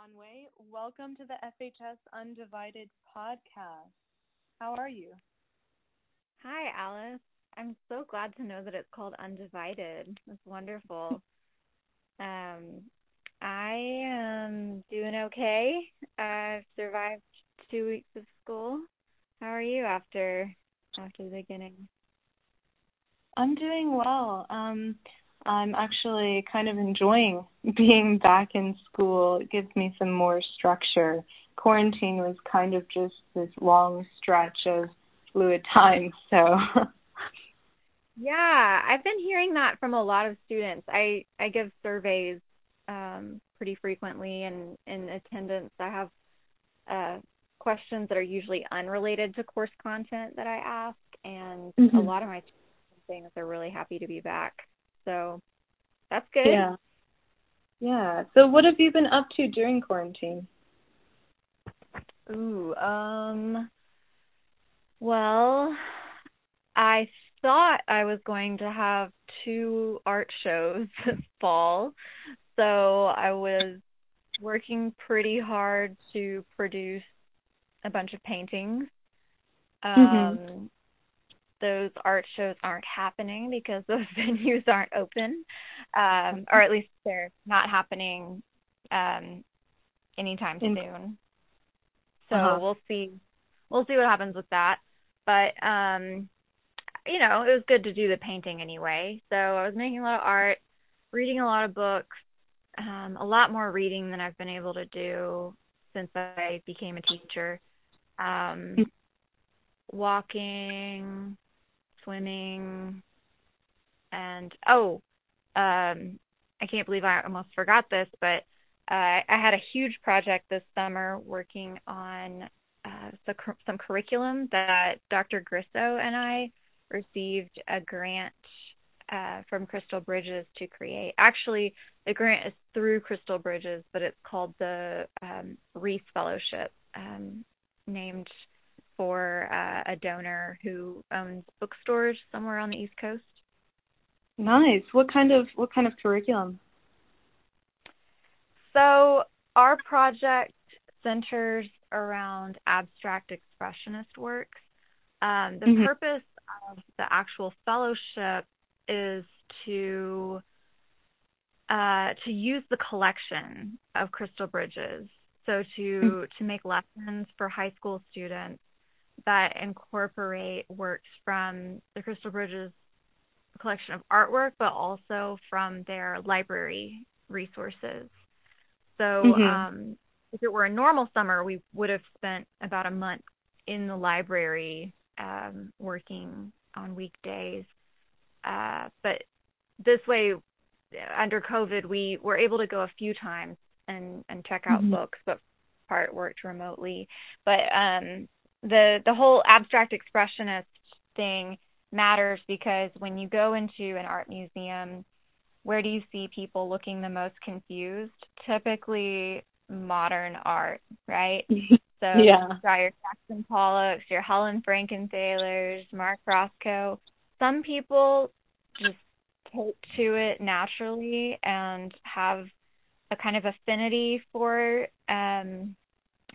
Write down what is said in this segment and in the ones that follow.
Conway. Welcome to the FHS Undivided podcast. How are you? Hi, Alice. I'm so glad to know that it's called Undivided. It's wonderful. Um, I am doing okay. I've survived two weeks of school. How are you after after the beginning? I'm doing well. Um, I'm actually kind of enjoying being back in school. It gives me some more structure. Quarantine was kind of just this long stretch of fluid time, so Yeah, I've been hearing that from a lot of students. I I give surveys um pretty frequently and in attendance I have uh questions that are usually unrelated to course content that I ask and mm-hmm. a lot of my saying that they're really happy to be back. So that's good. Yeah. Yeah. So what have you been up to during quarantine? Ooh, um well, I thought I was going to have two art shows this fall. So I was working pretty hard to produce a bunch of paintings. Mm-hmm. Um mm-hmm those art shows aren't happening because those venues aren't open, um, or at least they're not happening um, anytime soon. So uh-huh. we'll see. We'll see what happens with that. But um, you know, it was good to do the painting anyway. So I was making a lot of art, reading a lot of books, um, a lot more reading than I've been able to do since I became a teacher. Um, mm. walking, swimming, and oh, um, I can't believe I almost forgot this, but uh, I had a huge project this summer working on uh, some, some curriculum that Dr. Grisso and I received a grant uh, from Crystal Bridges to create. Actually, the grant is through Crystal Bridges, but it's called the um, Reese Fellowship, um, named for uh, a donor who owns bookstores somewhere on the East Coast. Nice. What kind of what kind of curriculum? So our project centers around abstract expressionist works. Um, the mm-hmm. purpose of the actual fellowship is to uh, to use the collection of Crystal Bridges. So to mm-hmm. to make lessons for high school students that incorporate works from the Crystal Bridges collection of artwork, but also from their library resources. So, mm-hmm. um, if it were a normal summer, we would have spent about a month in the library um, working on weekdays. Uh, but this way, under COVID, we were able to go a few times and and check out mm-hmm. books, but part worked remotely. But um, the the whole abstract expressionist thing matters because when you go into an art museum, where do you see people looking the most confused? Typically modern art, right? So yeah. you your Jackson Pollocks, your Helen Frankenthalers, Mark Rothko. Some people just take to it naturally and have a kind of affinity for um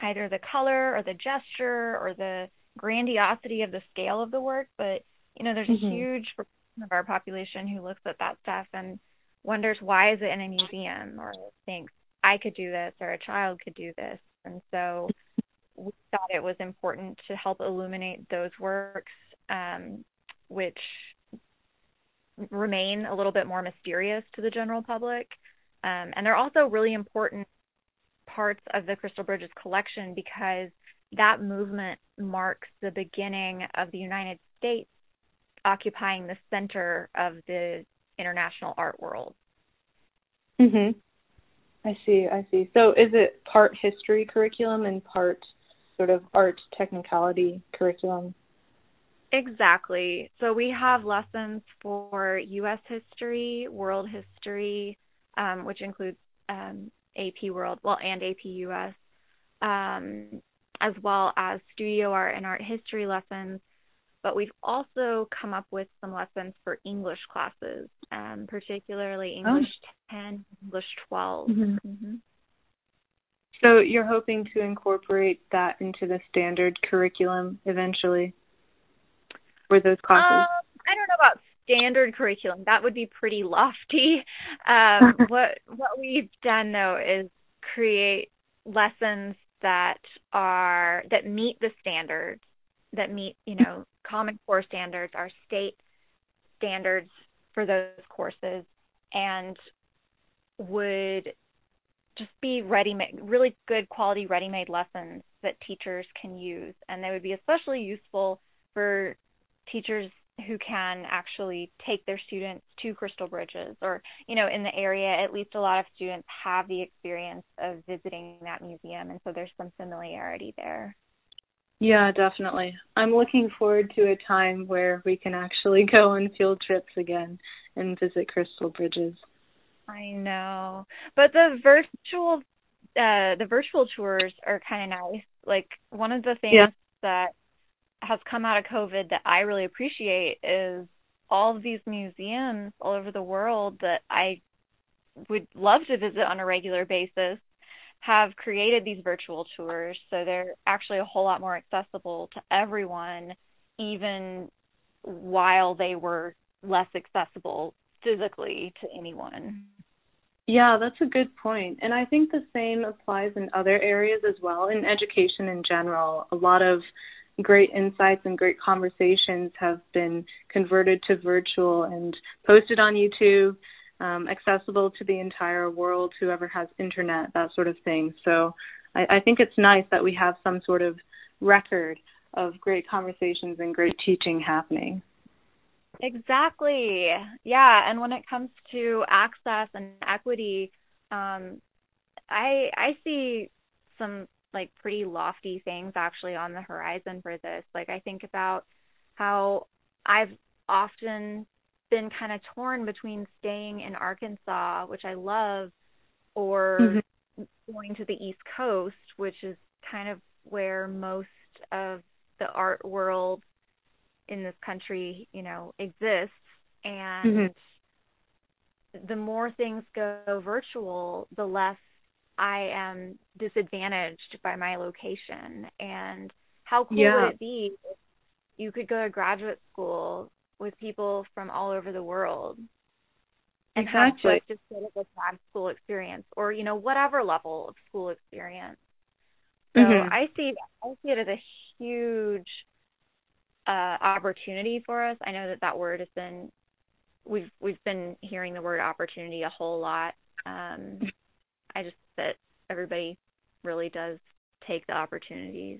either the color or the gesture or the grandiosity of the scale of the work, but you know, there's mm-hmm. a huge proportion of our population who looks at that stuff and wonders why is it in a museum or thinks I could do this or a child could do this. And so we thought it was important to help illuminate those works, um, which remain a little bit more mysterious to the general public. Um, and they're also really important parts of the Crystal Bridges collection because that movement marks the beginning of the United States occupying the center of the international art world. Mhm. I see, I see. So is it part history curriculum and part sort of art technicality curriculum? Exactly. So we have lessons for U.S. history, world history, um, which includes um, AP World, well, and AP US, um, as well as studio art and art history lessons. But we've also come up with some lessons for English classes, um, particularly English oh. 10, English 12. Mm-hmm. Mm-hmm. So you're hoping to incorporate that into the standard curriculum eventually for those classes? Um, I don't know about standard curriculum. That would be pretty lofty. Um, what what we've done though is create lessons that are that meet the standards, that meet you know Common Core standards, our state standards for those courses, and would just be ready made really good quality ready made lessons that teachers can use and they would be especially useful for teachers who can actually take their students to crystal bridges or you know in the area at least a lot of students have the experience of visiting that museum and so there's some familiarity there yeah definitely i'm looking forward to a time where we can actually go on field trips again and visit crystal bridges I know. But the virtual uh the virtual tours are kind of nice. Like one of the things yeah. that has come out of COVID that I really appreciate is all of these museums all over the world that I would love to visit on a regular basis have created these virtual tours so they're actually a whole lot more accessible to everyone even while they were less accessible physically to anyone. Yeah, that's a good point. And I think the same applies in other areas as well. In education in general, a lot of great insights and great conversations have been converted to virtual and posted on YouTube, um, accessible to the entire world, whoever has internet, that sort of thing. So I, I think it's nice that we have some sort of record of great conversations and great teaching happening. Exactly. Yeah, and when it comes to access and equity, um I I see some like pretty lofty things actually on the horizon for this. Like I think about how I've often been kind of torn between staying in Arkansas, which I love, or mm-hmm. going to the East Coast, which is kind of where most of the art world in this country, you know, exists and mm-hmm. the more things go virtual, the less I am disadvantaged by my location and how cool yeah. would it be if you could go to graduate school with people from all over the world and exactly. have just sort of a grad school experience or you know whatever level of school experience so mm-hmm. i see i see it as a huge uh, opportunity for us. I know that that word has been we've we've been hearing the word opportunity a whole lot. Um, I just that everybody really does take the opportunities.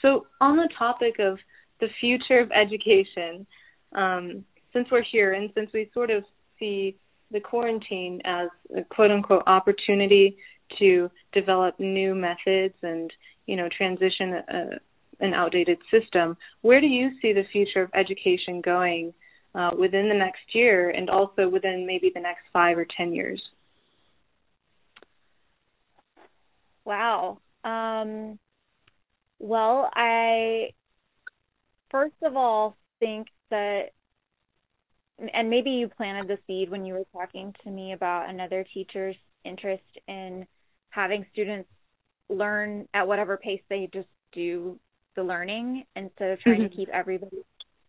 So on the topic of the future of education, um, since we're here and since we sort of see the quarantine as a quote unquote opportunity to develop new methods and you know transition a, an outdated system. Where do you see the future of education going uh, within the next year and also within maybe the next five or ten years? Wow. Um, well, I first of all think that, and maybe you planted the seed when you were talking to me about another teacher's interest in having students learn at whatever pace they just do the learning instead of trying mm-hmm. to keep everybody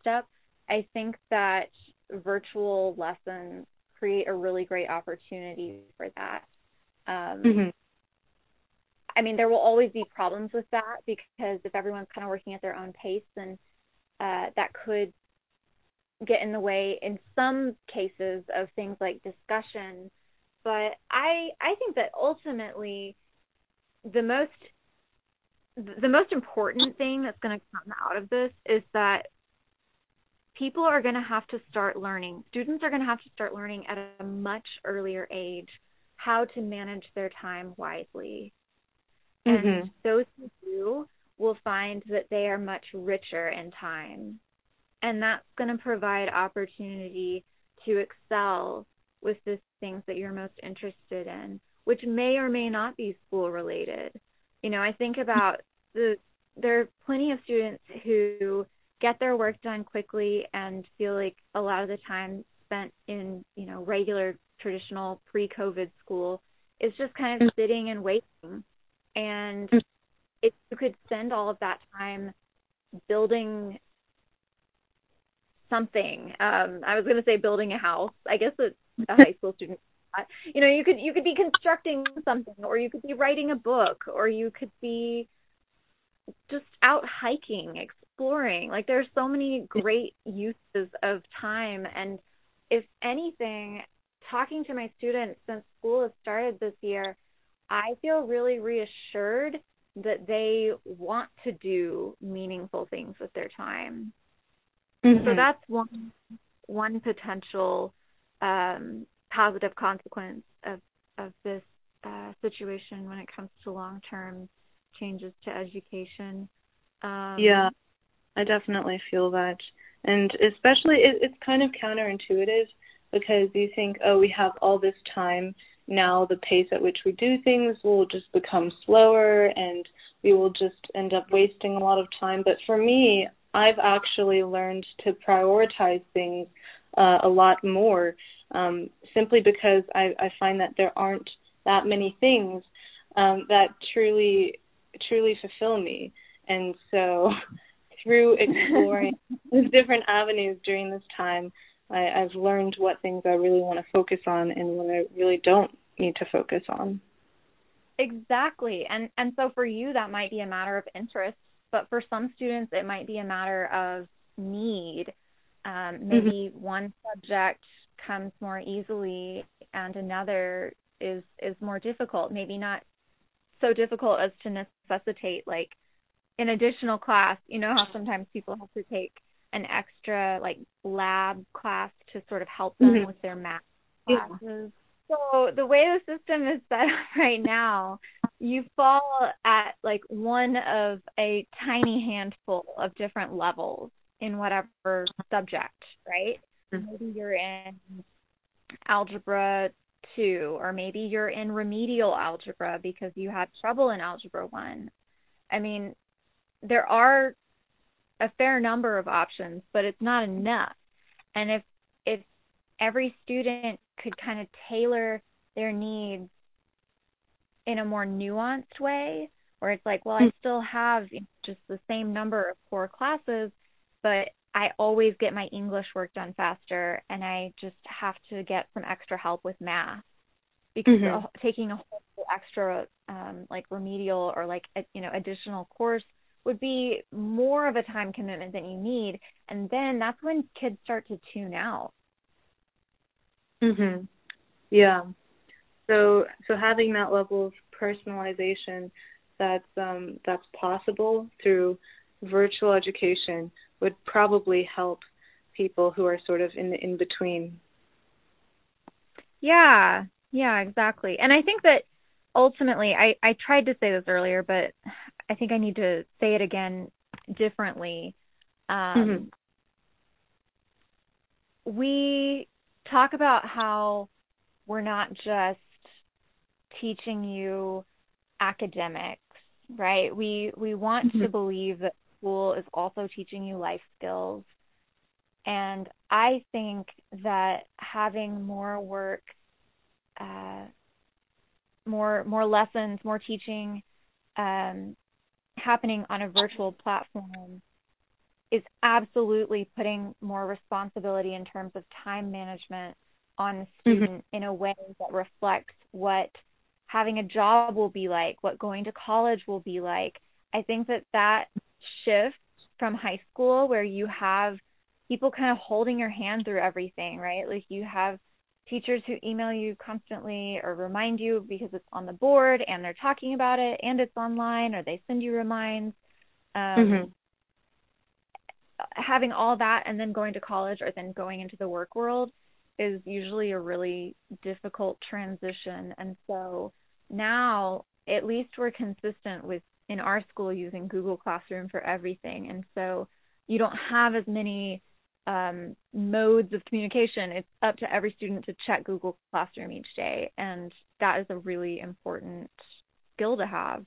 up. I think that virtual lessons create a really great opportunity for that. Um, mm-hmm. I mean, there will always be problems with that because if everyone's kind of working at their own pace, then uh, that could get in the way in some cases of things like discussion. But I I think that ultimately the most the most important thing that's going to come out of this is that people are going to have to start learning. Students are going to have to start learning at a much earlier age how to manage their time wisely. Mm-hmm. And those who do will find that they are much richer in time. And that's going to provide opportunity to excel with the things that you're most interested in, which may or may not be school related you know, I think about the there are plenty of students who get their work done quickly and feel like a lot of the time spent in, you know, regular traditional pre-COVID school is just kind of mm. sitting and waiting. And if you could spend all of that time building something, um, I was going to say building a house. I guess a, a high school student, you know, you could you could be constructing something, or you could be writing a book, or you could be just out hiking, exploring. Like there's so many great uses of time, and if anything, talking to my students since school has started this year, I feel really reassured that they want to do meaningful things with their time. Mm-hmm. So that's one one potential um, positive consequence of of this uh, situation when it comes to long term changes to education. Um, yeah, I definitely feel that, and especially it, it's kind of counterintuitive because you think, oh, we have all this time now. The pace at which we do things will just become slower, and we will just end up wasting a lot of time. But for me, I've actually learned to prioritize things uh, a lot more, um, simply because I, I find that there aren't that many things um, that truly truly fulfill me. And so, through exploring different avenues during this time, I, I've learned what things I really want to focus on and what I really don't need to focus on. Exactly. And and so for you that might be a matter of interest, but for some students it might be a matter of need. Um, maybe mm-hmm. one subject comes more easily and another is is more difficult. Maybe not so difficult as to necessitate like an additional class. You know how sometimes people have to take an extra like lab class to sort of help them mm-hmm. with their math classes. Yeah. So the way the system is set up right now, you fall at like one of a tiny handful of different levels in whatever subject, right? Mm-hmm. Maybe you're in algebra 2 or maybe you're in remedial algebra because you had trouble in algebra 1. I mean, there are a fair number of options, but it's not enough. And if if every student could kind of tailor their needs in a more nuanced way, where it's like, well, I hmm. still have just the same number of core classes, but I always get my English work done faster, and I just have to get some extra help with math because mm-hmm. taking a whole extra um, like remedial or like a, you know additional course would be more of a time commitment than you need, and then that's when kids start to tune out. Mhm. Yeah. So so having that level of personalization that's um that's possible through virtual education would probably help people who are sort of in the in between. Yeah, yeah, exactly. And I think that ultimately, I I tried to say this earlier, but I think I need to say it again differently. Um, mm-hmm. We talk about how we're not just teaching you academics, right? We we want mm-hmm. to believe that school is also teaching you life skills. And I think that having more work, uh, more more lessons, more teaching um, happening on a virtual platform is absolutely putting more responsibility in terms of time management on the mm-hmm. student mm-hmm. in a way that reflects what having a job will be like, what going to college will be like. I think that that shift from high school where you have people kind of holding your hand through everything, right? Like you have teachers who email you constantly or remind you because it's on the board and they're talking about it and it's online or they send you reminds. Um, mm-hmm. Having all that and then going to college or then going into the work world is usually a really difficult transition. And so now, at least we're consistent with in our school using Google Classroom for everything. And so you don't have as many um, modes of communication. It's up to every student to check Google Classroom each day. And that is a really important skill to have.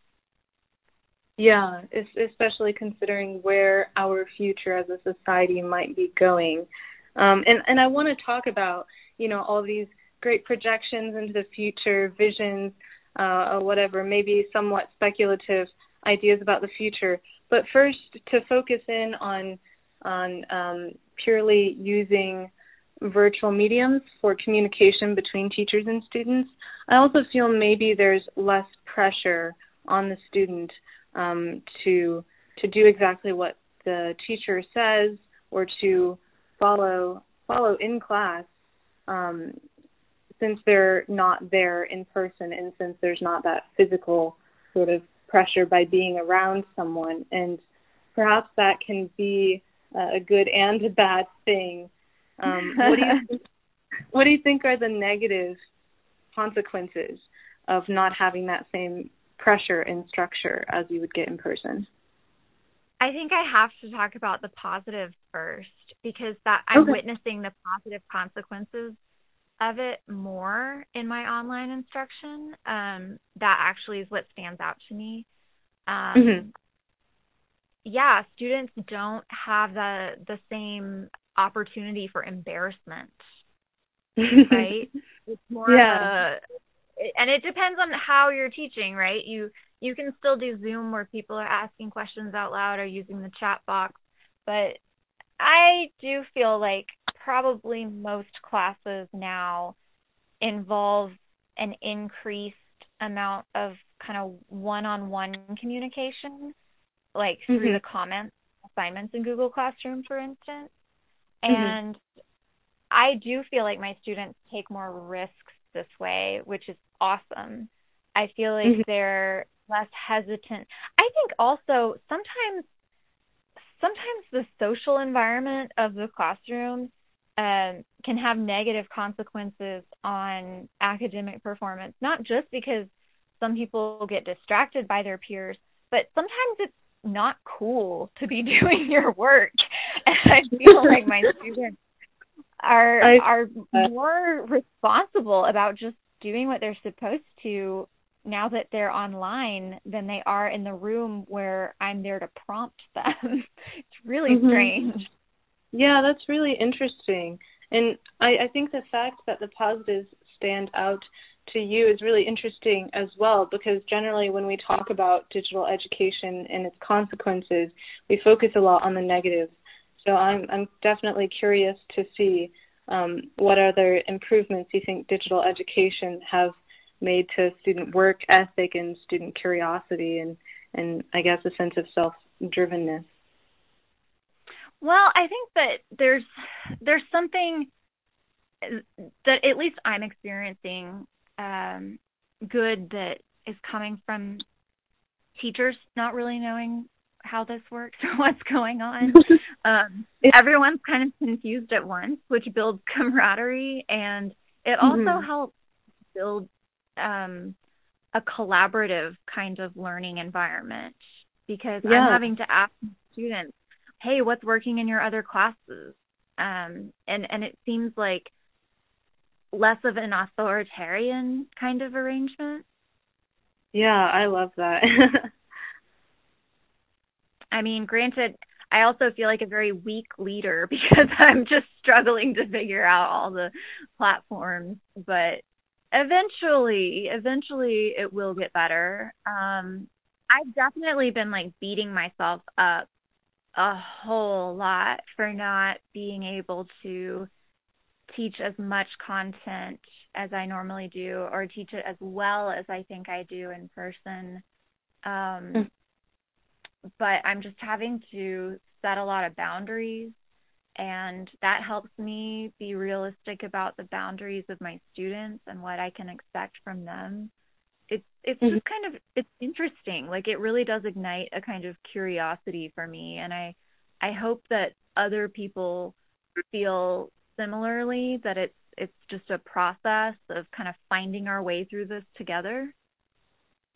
Yeah, especially considering where our future as a society might be going. Um, and, and I want to talk about, you know, all these great projections into the future, visions uh, or whatever, maybe somewhat speculative ideas about the future. But first, to focus in on on um, purely using virtual mediums for communication between teachers and students, I also feel maybe there's less pressure on the student um, to to do exactly what the teacher says or to follow follow in class um, since they're not there in person and since there's not that physical sort of pressure by being around someone. And perhaps that can be a good and a bad thing um, what do you think, what do you think are the negative consequences of not having that same pressure and structure as you would get in person I think I have to talk about the positive first because that I'm okay. witnessing the positive consequences of it more in my online instruction. Um, that actually is what stands out to me. Um, mm-hmm. Yeah, students don't have the the same opportunity for embarrassment, right? It's more yeah. a, and it depends on how you're teaching, right? You you can still do Zoom where people are asking questions out loud or using the chat box, but I do feel like probably most classes now involve an increased amount of kind of one-on-one communication, like through mm-hmm. the comments assignments in Google Classroom, for instance. Mm-hmm. And I do feel like my students take more risks this way, which is awesome. I feel like mm-hmm. they're less hesitant. I think also sometimes sometimes the social environment of the classroom um, can have negative consequences on academic performance, not just because some people get distracted by their peers, but sometimes it's not cool to be doing your work. And I feel like my students are I, are more responsible about just doing what they're supposed to now that they're online than they are in the room where I'm there to prompt them. it's really mm-hmm. strange. Yeah, that's really interesting. And I, I think the fact that the positives stand out to you is really interesting as well because generally when we talk about digital education and its consequences, we focus a lot on the negatives. So I'm I'm definitely curious to see um, what other improvements you think digital education have made to student work ethic and student curiosity and and I guess a sense of self drivenness. Well, I think that there's there's something that at least I'm experiencing um, good that is coming from teachers not really knowing how this works or what's going on. um, everyone's kind of confused at once, which builds camaraderie and it also mm-hmm. helps build um, a collaborative kind of learning environment because yeah. I'm having to ask students, "Hey, what's working in your other classes?" Um, and and it seems like less of an authoritarian kind of arrangement. Yeah, I love that. I mean, granted, I also feel like a very weak leader because I'm just struggling to figure out all the platforms, but eventually, eventually it will get better. Um I've definitely been like beating myself up a whole lot for not being able to teach as much content as I normally do or teach it as well as I think I do in person. Um, mm. But I'm just having to set a lot of boundaries, and that helps me be realistic about the boundaries of my students and what I can expect from them. It's it's mm-hmm. just kind of it's interesting. Like it really does ignite a kind of curiosity for me, and I I hope that other people feel similarly that it's it's just a process of kind of finding our way through this together?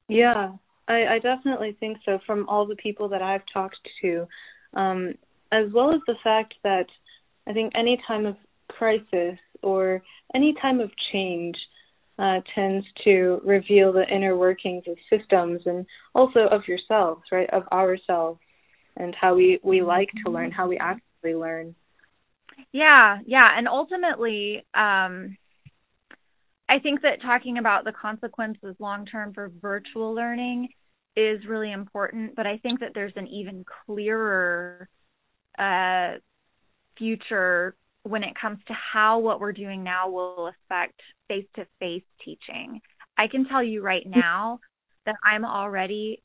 Yeah, I, I definitely think so. From all the people that I've talked to, um, as well as the fact that I think any time of crisis or any time of change uh, tends to reveal the inner workings of systems and also of yourselves, right? Of ourselves and how we we like to learn, how we actually learn. Yeah, yeah, and ultimately, um, I think that talking about the consequences long term for virtual learning is really important, but I think that there's an even clearer uh, future when it comes to how what we're doing now will affect face to face teaching. I can tell you right now that I'm already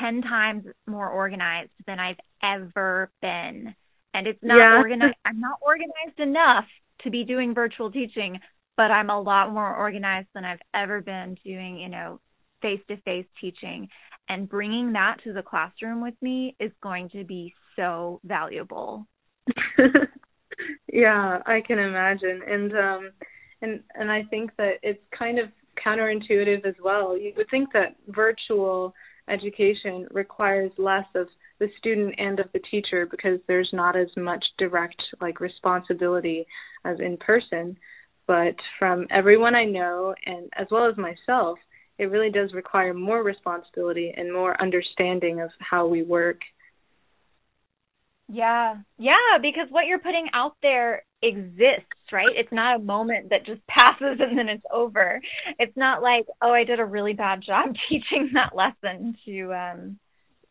10 times more organized than I've ever been. And it's not yeah. organized, I'm not organized enough to be doing virtual teaching, but I'm a lot more organized than I've ever been doing, you know, face to face teaching. And bringing that to the classroom with me is going to be so valuable. yeah, I can imagine. And um and and I think that it's kind of counterintuitive as well. You would think that virtual education requires less of the student and of the teacher because there's not as much direct like responsibility as in person. But from everyone I know and as well as myself, it really does require more responsibility and more understanding of how we work yeah. Yeah, because what you're putting out there exists, right? It's not a moment that just passes and then it's over. It's not like, oh, I did a really bad job teaching that lesson to um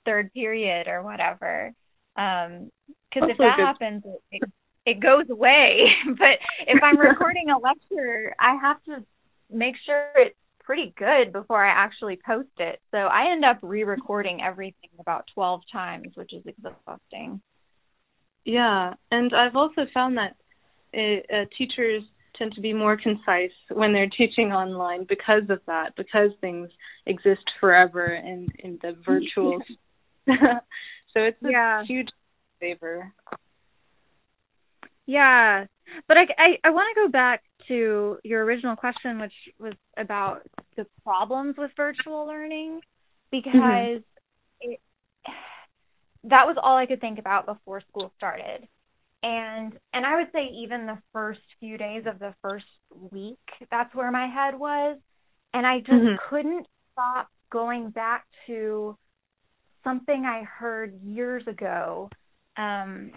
third period or whatever. Um cuz if that good. happens it, it goes away. but if I'm recording a lecture, I have to make sure it's pretty good before I actually post it. So I end up re-recording everything about 12 times, which is exhausting. Yeah, and I've also found that it, uh, teachers tend to be more concise when they're teaching online because of that, because things exist forever in in the virtual. so it's a yeah. huge favor. Yeah, but I I, I want to go back to your original question, which was about the problems with virtual learning, because mm-hmm. it that was all I could think about before school started. And and I would say even the first few days of the first week, that's where my head was. And I just mm-hmm. couldn't stop going back to something I heard years ago. Um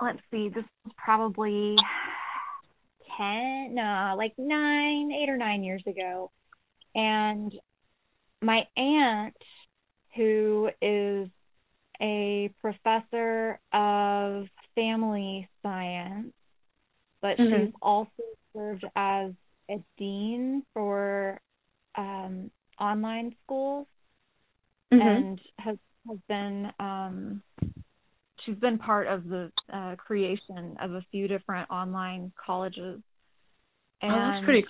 let's see, this is probably ten no, like nine, eight or nine years ago. And my aunt who is a professor of family science, but mm-hmm. she's also served as a dean for um, online schools mm-hmm. and has has been um, she's been part of the uh, creation of a few different online colleges. And oh, that's pretty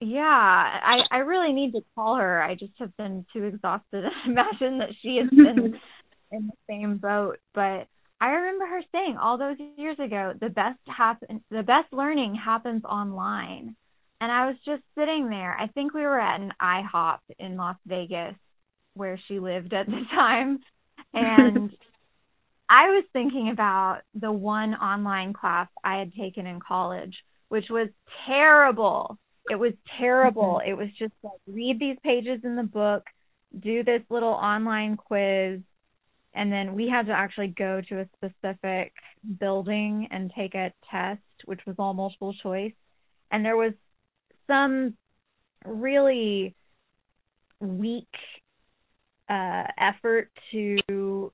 yeah, I I really need to call her. I just have been too exhausted to imagine that she has been in the same boat. But I remember her saying all those years ago, the best happen the best learning happens online. And I was just sitting there. I think we were at an IHOP in Las Vegas where she lived at the time. And I was thinking about the one online class I had taken in college, which was terrible it was terrible. Mm-hmm. It was just like read these pages in the book, do this little online quiz, and then we had to actually go to a specific building and take a test, which was all multiple choice. And there was some really weak uh, effort to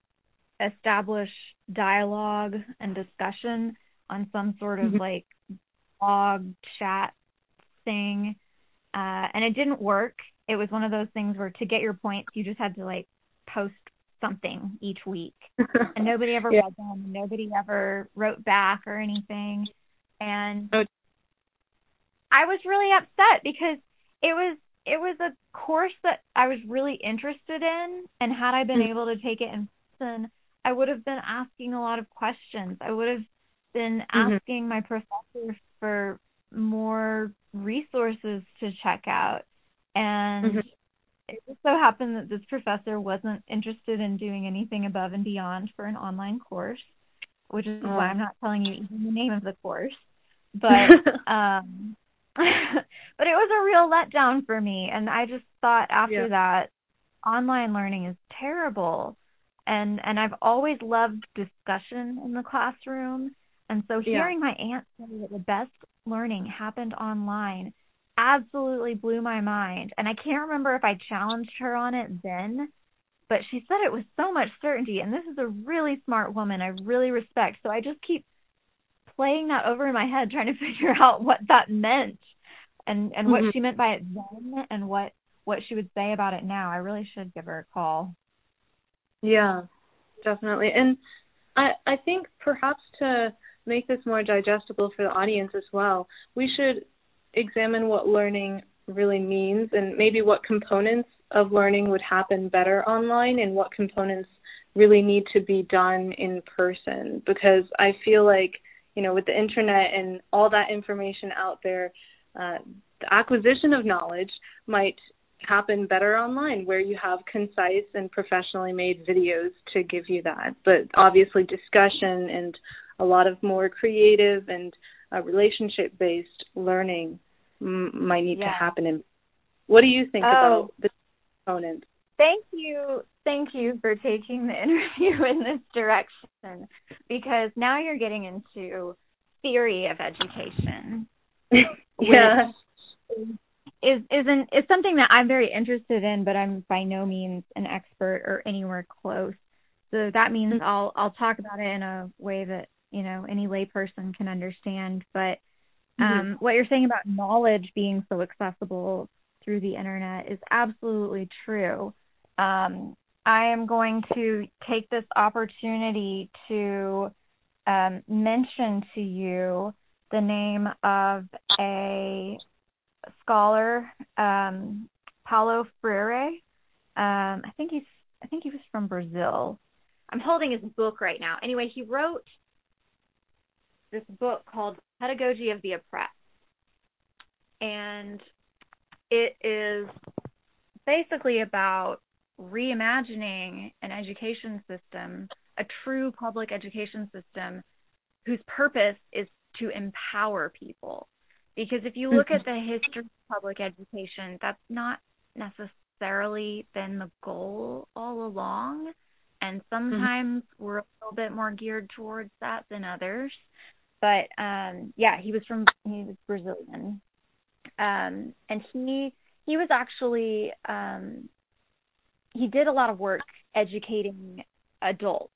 establish dialogue and discussion on some sort of mm-hmm. like blog chat thing, uh, and it didn't work. It was one of those things where to get your points, you just had to like post something each week, and nobody ever yeah. read them. Nobody ever wrote back or anything, and oh. I was really upset because it was it was a course that I was really interested in, and had I been mm-hmm. able to take it in person, I would have been asking a lot of questions. I would have been mm-hmm. asking mm-hmm. my professor for more resources to check out. And mm-hmm. it just so happened that this professor wasn't interested in doing anything above and beyond for an online course, which is oh. why I'm not telling you even the name of the course. But um but it was a real letdown for me and I just thought after yeah. that online learning is terrible. And and I've always loved discussion in the classroom. And so hearing yeah. my aunt say that the best learning happened online absolutely blew my mind. And I can't remember if I challenged her on it then, but she said it with so much certainty. And this is a really smart woman I really respect. So I just keep playing that over in my head, trying to figure out what that meant and and what mm-hmm. she meant by it then and what what she would say about it now. I really should give her a call. Yeah, definitely. And I I think perhaps to make this more digestible for the audience as well, we should examine what learning really means and maybe what components of learning would happen better online and what components really need to be done in person because I feel like you know with the internet and all that information out there uh, the acquisition of knowledge might happen better online where you have concise and professionally made videos to give you that but obviously discussion and a lot of more creative and uh, relationship based learning m- might need yeah. to happen in what do you think oh. about the components thank you thank you for taking the interview in this direction because now you're getting into theory of education yeah is isn't is something that I'm very interested in, but I'm by no means an expert or anywhere close. So that means mm-hmm. I'll I'll talk about it in a way that you know any layperson can understand. But mm-hmm. um, mm-hmm. what you're saying about knowledge being so accessible through the internet is absolutely true. Um, I am going to take this opportunity to um, mention to you the name of a scholar, um, Paulo Freire. Um, I think he's I think he was from Brazil. I'm holding his book right now. Anyway, he wrote this book called Pedagogy of the Oppressed. And it is basically about reimagining an education system, a true public education system whose purpose is to empower people. Because if you look at the history of public education, that's not necessarily been the goal all along. And sometimes mm-hmm. we're a little bit more geared towards that than others. But um yeah, he was from he was Brazilian. Um and he he was actually um he did a lot of work educating adults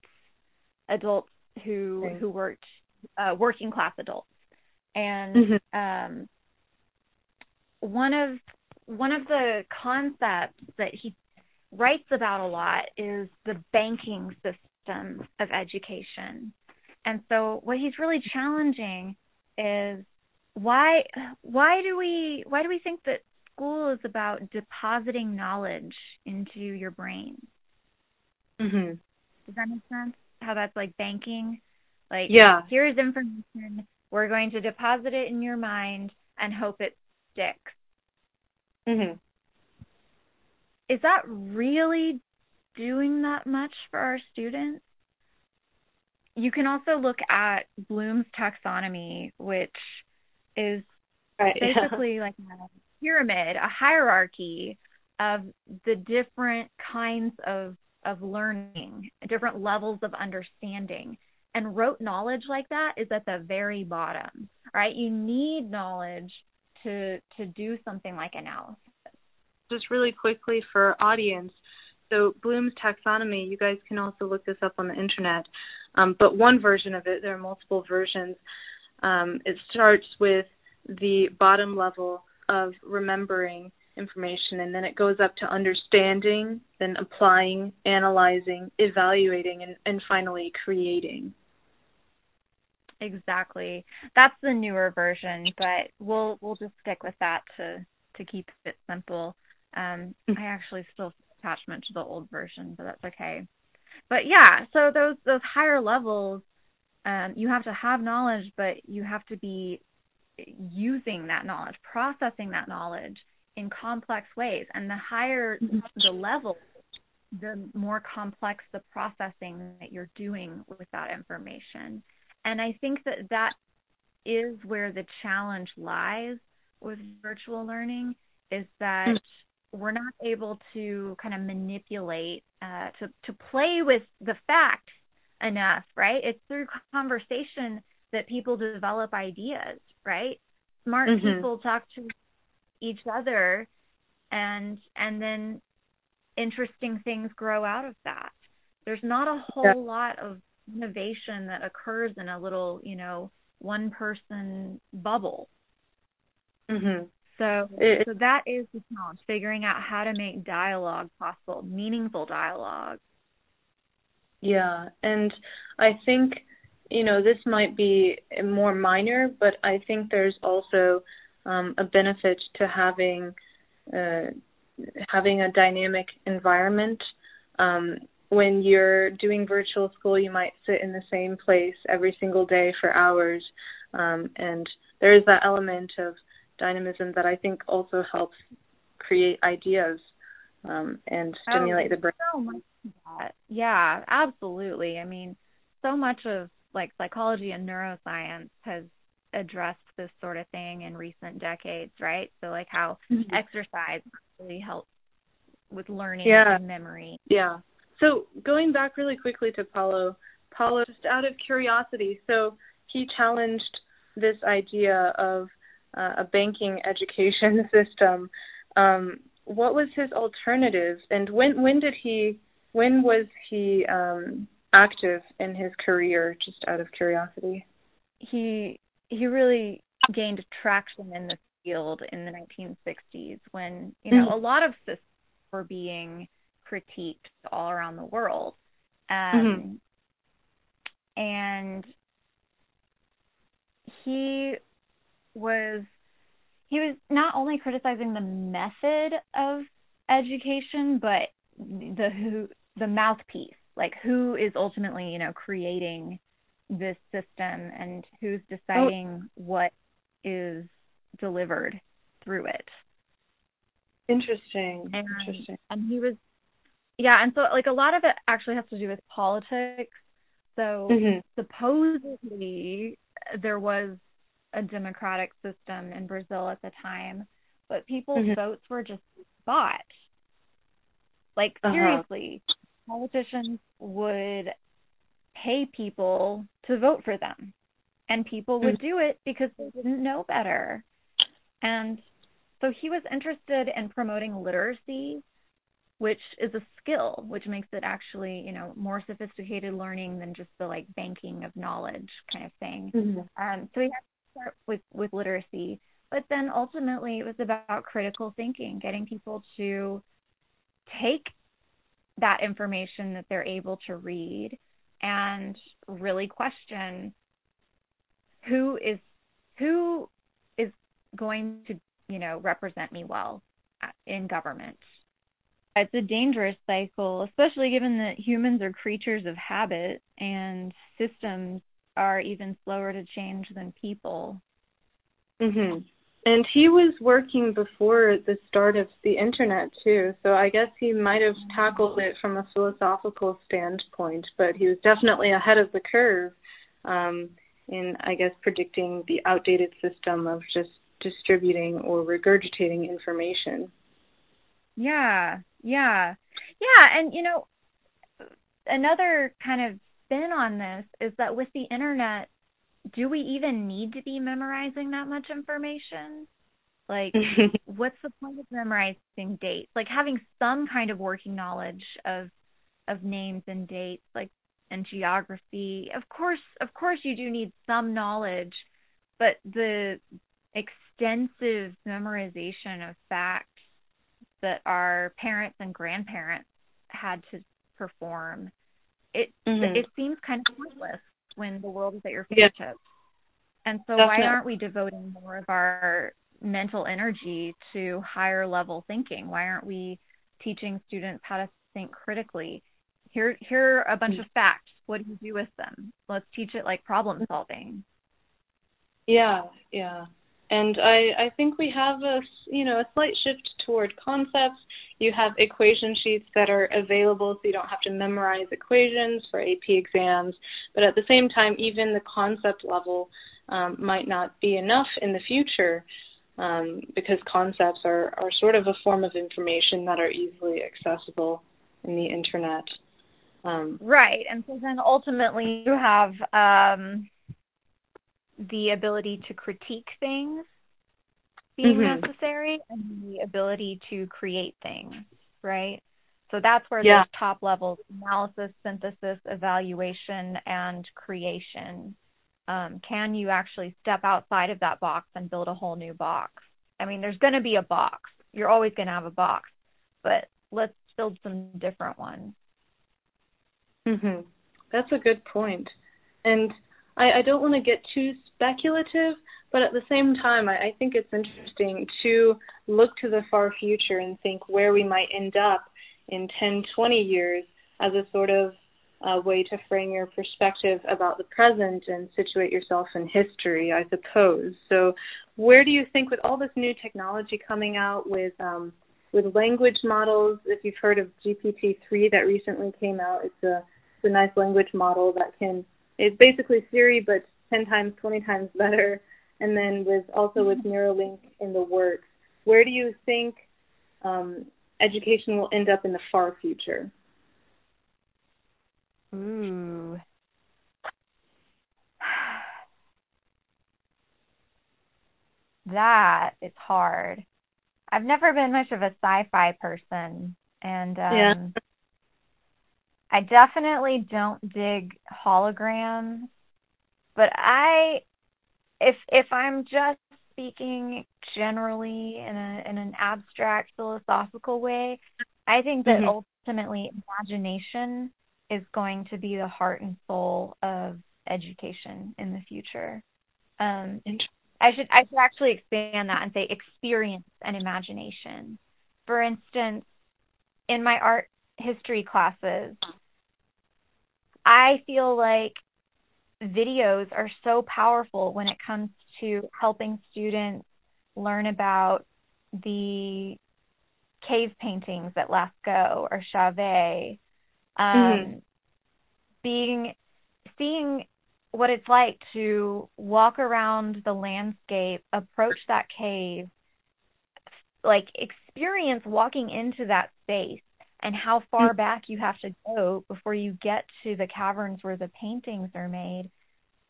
adults who who worked uh working class adults and mm-hmm. um, one of one of the concepts that he writes about a lot is the banking system of education. And so what he's really challenging is why why do we why do we think that school is about depositing knowledge into your brain? Mhm. Does that make sense? How that's like banking? Like yeah. here's information we're going to deposit it in your mind and hope it sticks. Mhm. Is that really doing that much for our students? You can also look at Bloom's taxonomy, which is right, basically yeah. like pyramid, a hierarchy of the different kinds of of learning, different levels of understanding. And rote knowledge like that is at the very bottom right? You need knowledge to to do something like analysis. Just really quickly for audience so bloom's taxonomy you guys can also look this up on the internet um, but one version of it there are multiple versions um, it starts with the bottom level of remembering information and then it goes up to understanding then applying analyzing evaluating and, and finally creating Exactly. That's the newer version, but we'll we'll just stick with that to to keep it simple. Um mm. I actually still attachment to the old version, but that's okay. But yeah, so those those higher levels um you have to have knowledge, but you have to be using that knowledge, processing that knowledge in complex ways. And the higher mm-hmm. the level, the more complex the processing that you're doing with that information. And I think that that is where the challenge lies with virtual learning is that mm. we're not able to kind of manipulate uh, to to play with the facts enough, right? It's through conversation that people develop ideas, right? smart Mhm. people talk to each other and and then interesting things grow out of that. There's not a whole Yeah. lot of innovation that occurs in a little, you know, one person bubble. Mhm. So It- so that is the challenge, figuring out how to make dialogue possible, meaningful dialogue. Yeah, and I think you know this might be more minor, but I think there's also um, a benefit to having uh, having a dynamic environment. Um, when you're doing virtual school, you might sit in the same place every single day for hours, um, and there is that element of dynamism that I think also helps create ideas um, and stimulate Oh, the brain. So much that. Yeah, absolutely. I mean, so much of like psychology and neuroscience has addressed this sort of thing in recent decades, right? So like how Mhm. exercise really helps with learning Yeah. and memory. Yeah. So going back really quickly to Paulo, Paulo, just out of curiosity, so he challenged this idea of uh, a banking education system. Um, what was his alternative, and when when did he when was he um, active in his career? Just out of curiosity. He he really gained traction in this field in the 1960s when, you know, Mhm. a lot of systems were being critiqued all around the world. Um, Mhm. and he was he was not only criticizing the method of education but the who the mouthpiece like who is ultimately you know creating this system and who's deciding what is delivered through it Interesting. and Interesting. and he was yeah and so like a lot of it actually has to do with politics so Mhm. supposedly there was a democratic system in Brazil at the time, but people's Mhm. votes were just bought. Like Uh-huh. Politicians would pay people to vote for them. And people would Mhm. do it because they didn't know better. And so he was interested in promoting literacy, which is a skill, which makes it actually, you know, more sophisticated learning than just the like banking of knowledge kind of thing. Mhm. Um, so he had to start with with literacy, but then ultimately it was about critical thinking, getting people to take that information that they're able to read and really question who is who is going to you know represent me well in government it's a dangerous cycle especially given that humans are creatures of habit and systems are even slower to change than people Mhm. And he was working before the start of the internet too, so I guess he might have tackled it from a philosophical standpoint, but he was definitely ahead of the curve um, in, I guess, predicting the outdated system of just distributing or regurgitating information. Yeah, yeah, yeah, and you know, another kind of spin on this is that with the internet, do we even need to be memorizing that much information? Like, what's the point of memorizing dates? Like having some kind of working knowledge of of names and dates, like and geography. Of course, of course, you do need some knowledge, but the extensive memorization of facts that our parents and grandparents had to perform, it Mhm. it seems kind of pointless when the world is at your Yeah. fingertips. And so why aren't we devoting more of our mental energy to higher level thinking? Why aren't we teaching students how to think critically? Here here are a bunch of facts. What do you do with them? Let's teach it like problem solving. Yeah, yeah. And I, I think we have a you know a slight shift toward concepts. You have equation sheets that are available, so you don't have to memorize equations for AP exams. But at the same time, even the concept level um, might not be enough in the future um, because concepts are, are sort of a form of information that are easily accessible in the internet. Um, Right. And so then ultimately you have um the ability to critique things being Mhm. necessary and the ability to create things, right? So that's where Yeah. those top levels analysis, synthesis, evaluation, and creation. Um, can you actually step outside of that box and build a whole new box? I mean, there's going to be a box. You're always going to have a box, but let's build some different ones. Mhm. That's a good point. And I, I don't want to get too speculative, but at the same time, I, I think it's interesting to look to the far future and think where we might end up in 10, 20 years as a sort of uh, way to frame your perspective about the present and situate yourself in history, I suppose. So, where do you think, with all this new technology coming out with um, with language models, if you've heard of GPT-3 that recently came out, it's a it's a nice language model that can it's basically Siri but 10 times, 20 times better. And then with also with Neuralink in the works, where do you think um, education will end up in the far future? Ooh. That is hard. I've never been much of a sci-fi person and um Yeah. I definitely don't dig holograms, but I if if I'm just speaking generally in a in an abstract philosophical way, I think that Mhm. ultimately imagination is going to be the heart and soul of education in the future. Um I should I should actually expand that and say experience and imagination. For instance, in my art history classes, I feel like videos are so powerful when it comes to helping students learn about the cave paintings at Lascaux or Chauvet. Um, Mhm. being seeing what it's like to walk around the landscape, approach that cave, like experience walking into that space and how far back you have to go before you get to the caverns where the paintings are made.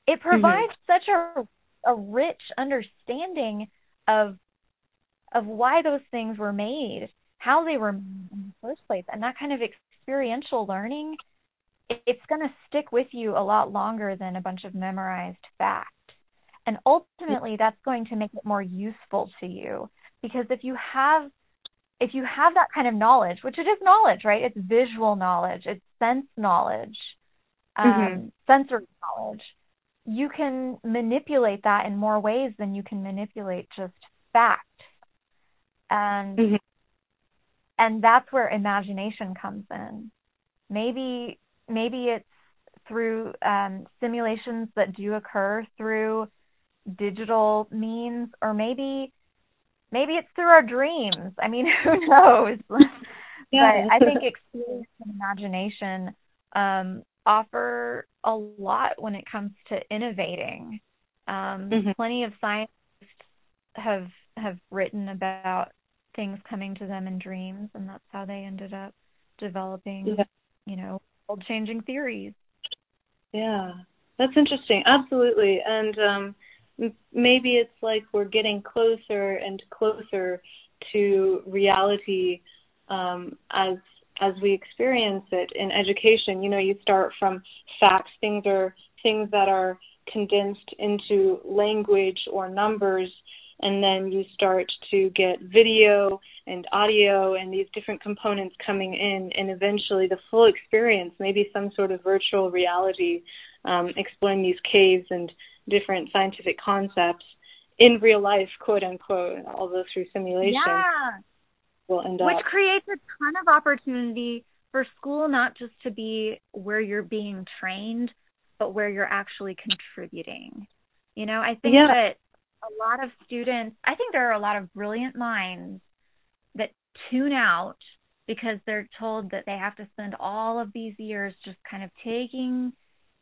It mm-hmm. provides such a a rich understanding of of why those things were made, how they were made in the first place, and that kind of experiential learning it- it's going to stick with you a lot longer than a bunch of memorized facts. And mm-hmm. ultimately that's going to make it more useful to you because if you have if you have that kind of knowledge, which it is knowledge, right? It's visual knowledge, it's sense knowledge, um, Mhm. sensory knowledge. You can manipulate that in more ways than you can manipulate just fact. And Mhm. and that's where imagination comes in. Maybe maybe it's through um, simulations that do occur through digital means, or maybe maybe it's through our dreams. I mean, who knows? Yeah. But I think experience and imagination um, offer a lot when it comes to innovating. Um, Mhm. Plenty of scientists have have written about things coming to them in dreams, and that's how they ended up developing, Yeah. you know, world changing theories. Yeah, that's interesting. Absolutely, and um, maybe it's like we're getting closer and closer to reality um, as as we experience it in education. You know, you start from facts; things are things that are condensed into language or numbers, and then you start to get video and audio and these different components coming in, and eventually the full experience, maybe some sort of virtual reality, um, exploring these caves and different scientific concepts in real life, quote unquote, although through simulation, Yeah. will end Which up. creates a ton of opportunity for school not just to be where you're being trained, but where you're actually contributing. You know, I think Yeah. that a lot of students, I think there are a lot of brilliant minds that tune out because they're told that they have to spend all of these years just kind of taking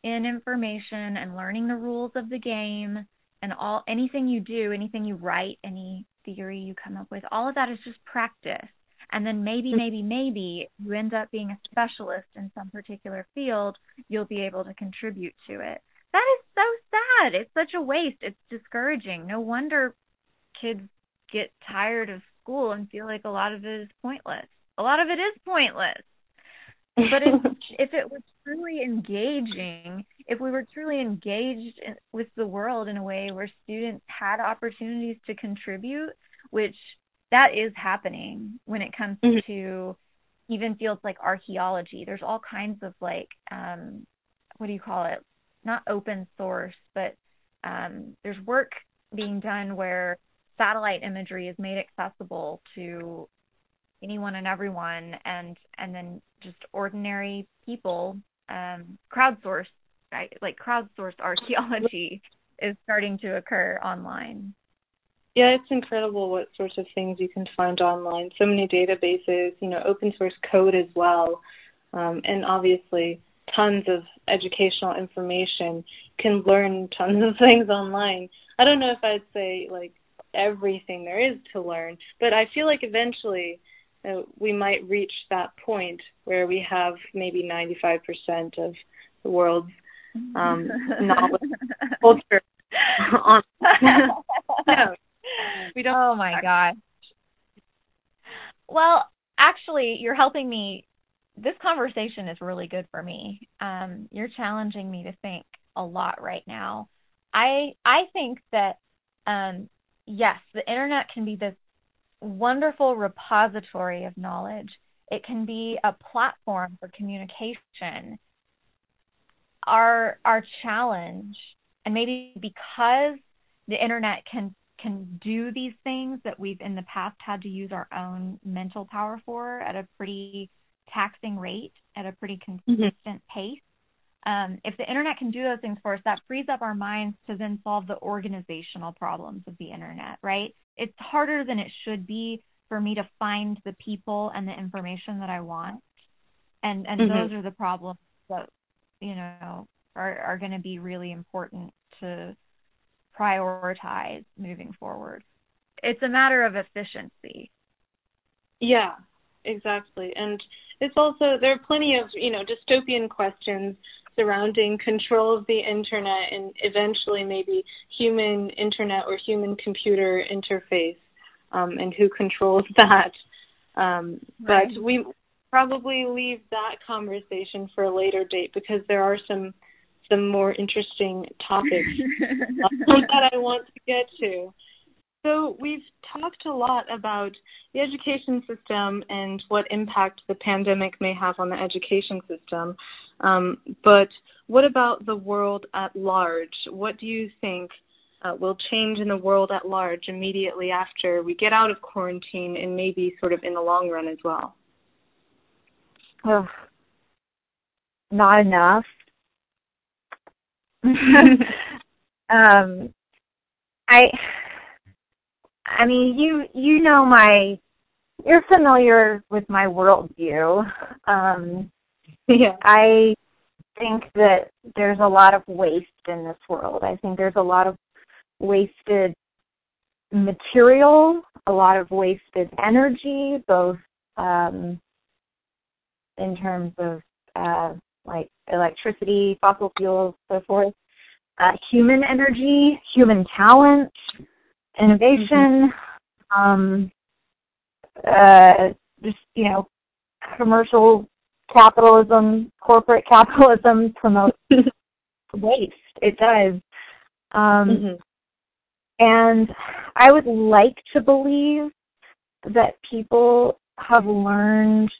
in information and learning the rules of the game and all anything you do, anything you write, any theory you come up with, all of that is just practice. And then maybe, mm-hmm. maybe, maybe you end up being a specialist in some particular field, you'll be able to contribute to it. That is so sad. It's such a waste. It's discouraging. No wonder kids get tired of school and feel like a lot of it is pointless. A lot of it is pointless. But if, if it was truly engaging, if we were truly engaged with the world in a way where students had opportunities to contribute, which that is happening when it comes mm-hmm. to even fields like archaeology. There's all kinds of like um what do you call it? Not open source, but um there's work being done where satellite imagery is made accessible to anyone and everyone and and then just ordinary people um crowdsourced right? like crowdsourced archaeology is starting to occur online. Yeah it's incredible what sorts of things you can find online. So many databases you know open source code as well. Um, and obviously tons of educational information. Can learn tons of things online. I don't know if i'd say like everything there is to learn but i feel like eventually uh, we might reach that point where we have maybe 95% of the world's um, knowledge culture on. no, we don't. Oh my god. Well, actually, you're helping me. This conversation is really good for me. Um, you're challenging me to think a lot right now. I I think that um, yes, the internet can be this wonderful repository of knowledge. It can be a platform for communication. Our our challenge, and maybe because the internet can can do these things that we've in the past had to use our own mental power for at a pretty taxing rate, at a pretty mm-hmm. consistent mm-hmm. pace. Um, if the internet can do those things for us, that frees up our minds to then solve the organizational problems of the internet, right? it's harder than it should be for me to find the people and the information that I want. And and mm-hmm. those are the problems that you know are are going to be really important to prioritize moving forward. It's a matter of efficiency. Yeah, exactly. And it's also there are plenty of, you know, dystopian questions surrounding control of the internet and eventually maybe human internet or human computer interface um, and who controls that. Um, right. But we probably leave that conversation for a later date because there are some some more interesting topics that I want to get to. So we've talked a lot about the education system and what impact the pandemic may have on the education system. Um, but what about the world at large? What do you think uh, will change in the world at large immediately after we get out of quarantine and maybe sort of in the long run as well? Oh, not enough. um, I, I mean, you you know my, you're familiar with my worldview. Um, yeah. I think that there's a lot of waste in this world. I think there's a lot of wasted material, a lot of wasted energy, both um, in terms of uh, like electricity, fossil fuels, so forth, uh, human energy, human talent, innovation, mm-hmm. um, uh, just you know, commercial capitalism, corporate capitalism promotes waste. It does. Um, mm-hmm. And I would like to believe that people have learned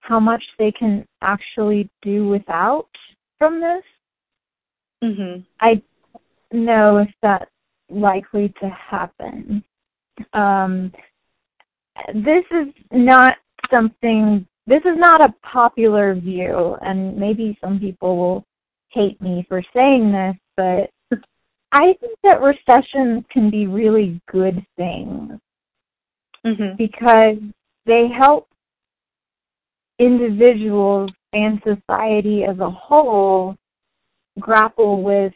how much they can actually do without from this. Mm-hmm. I know if that's likely to happen. Um, this is not something this is not a popular view, and maybe some people will hate me for saying this, but I think that recessions can be really good things mm-hmm. because they help individuals and society as a whole grapple with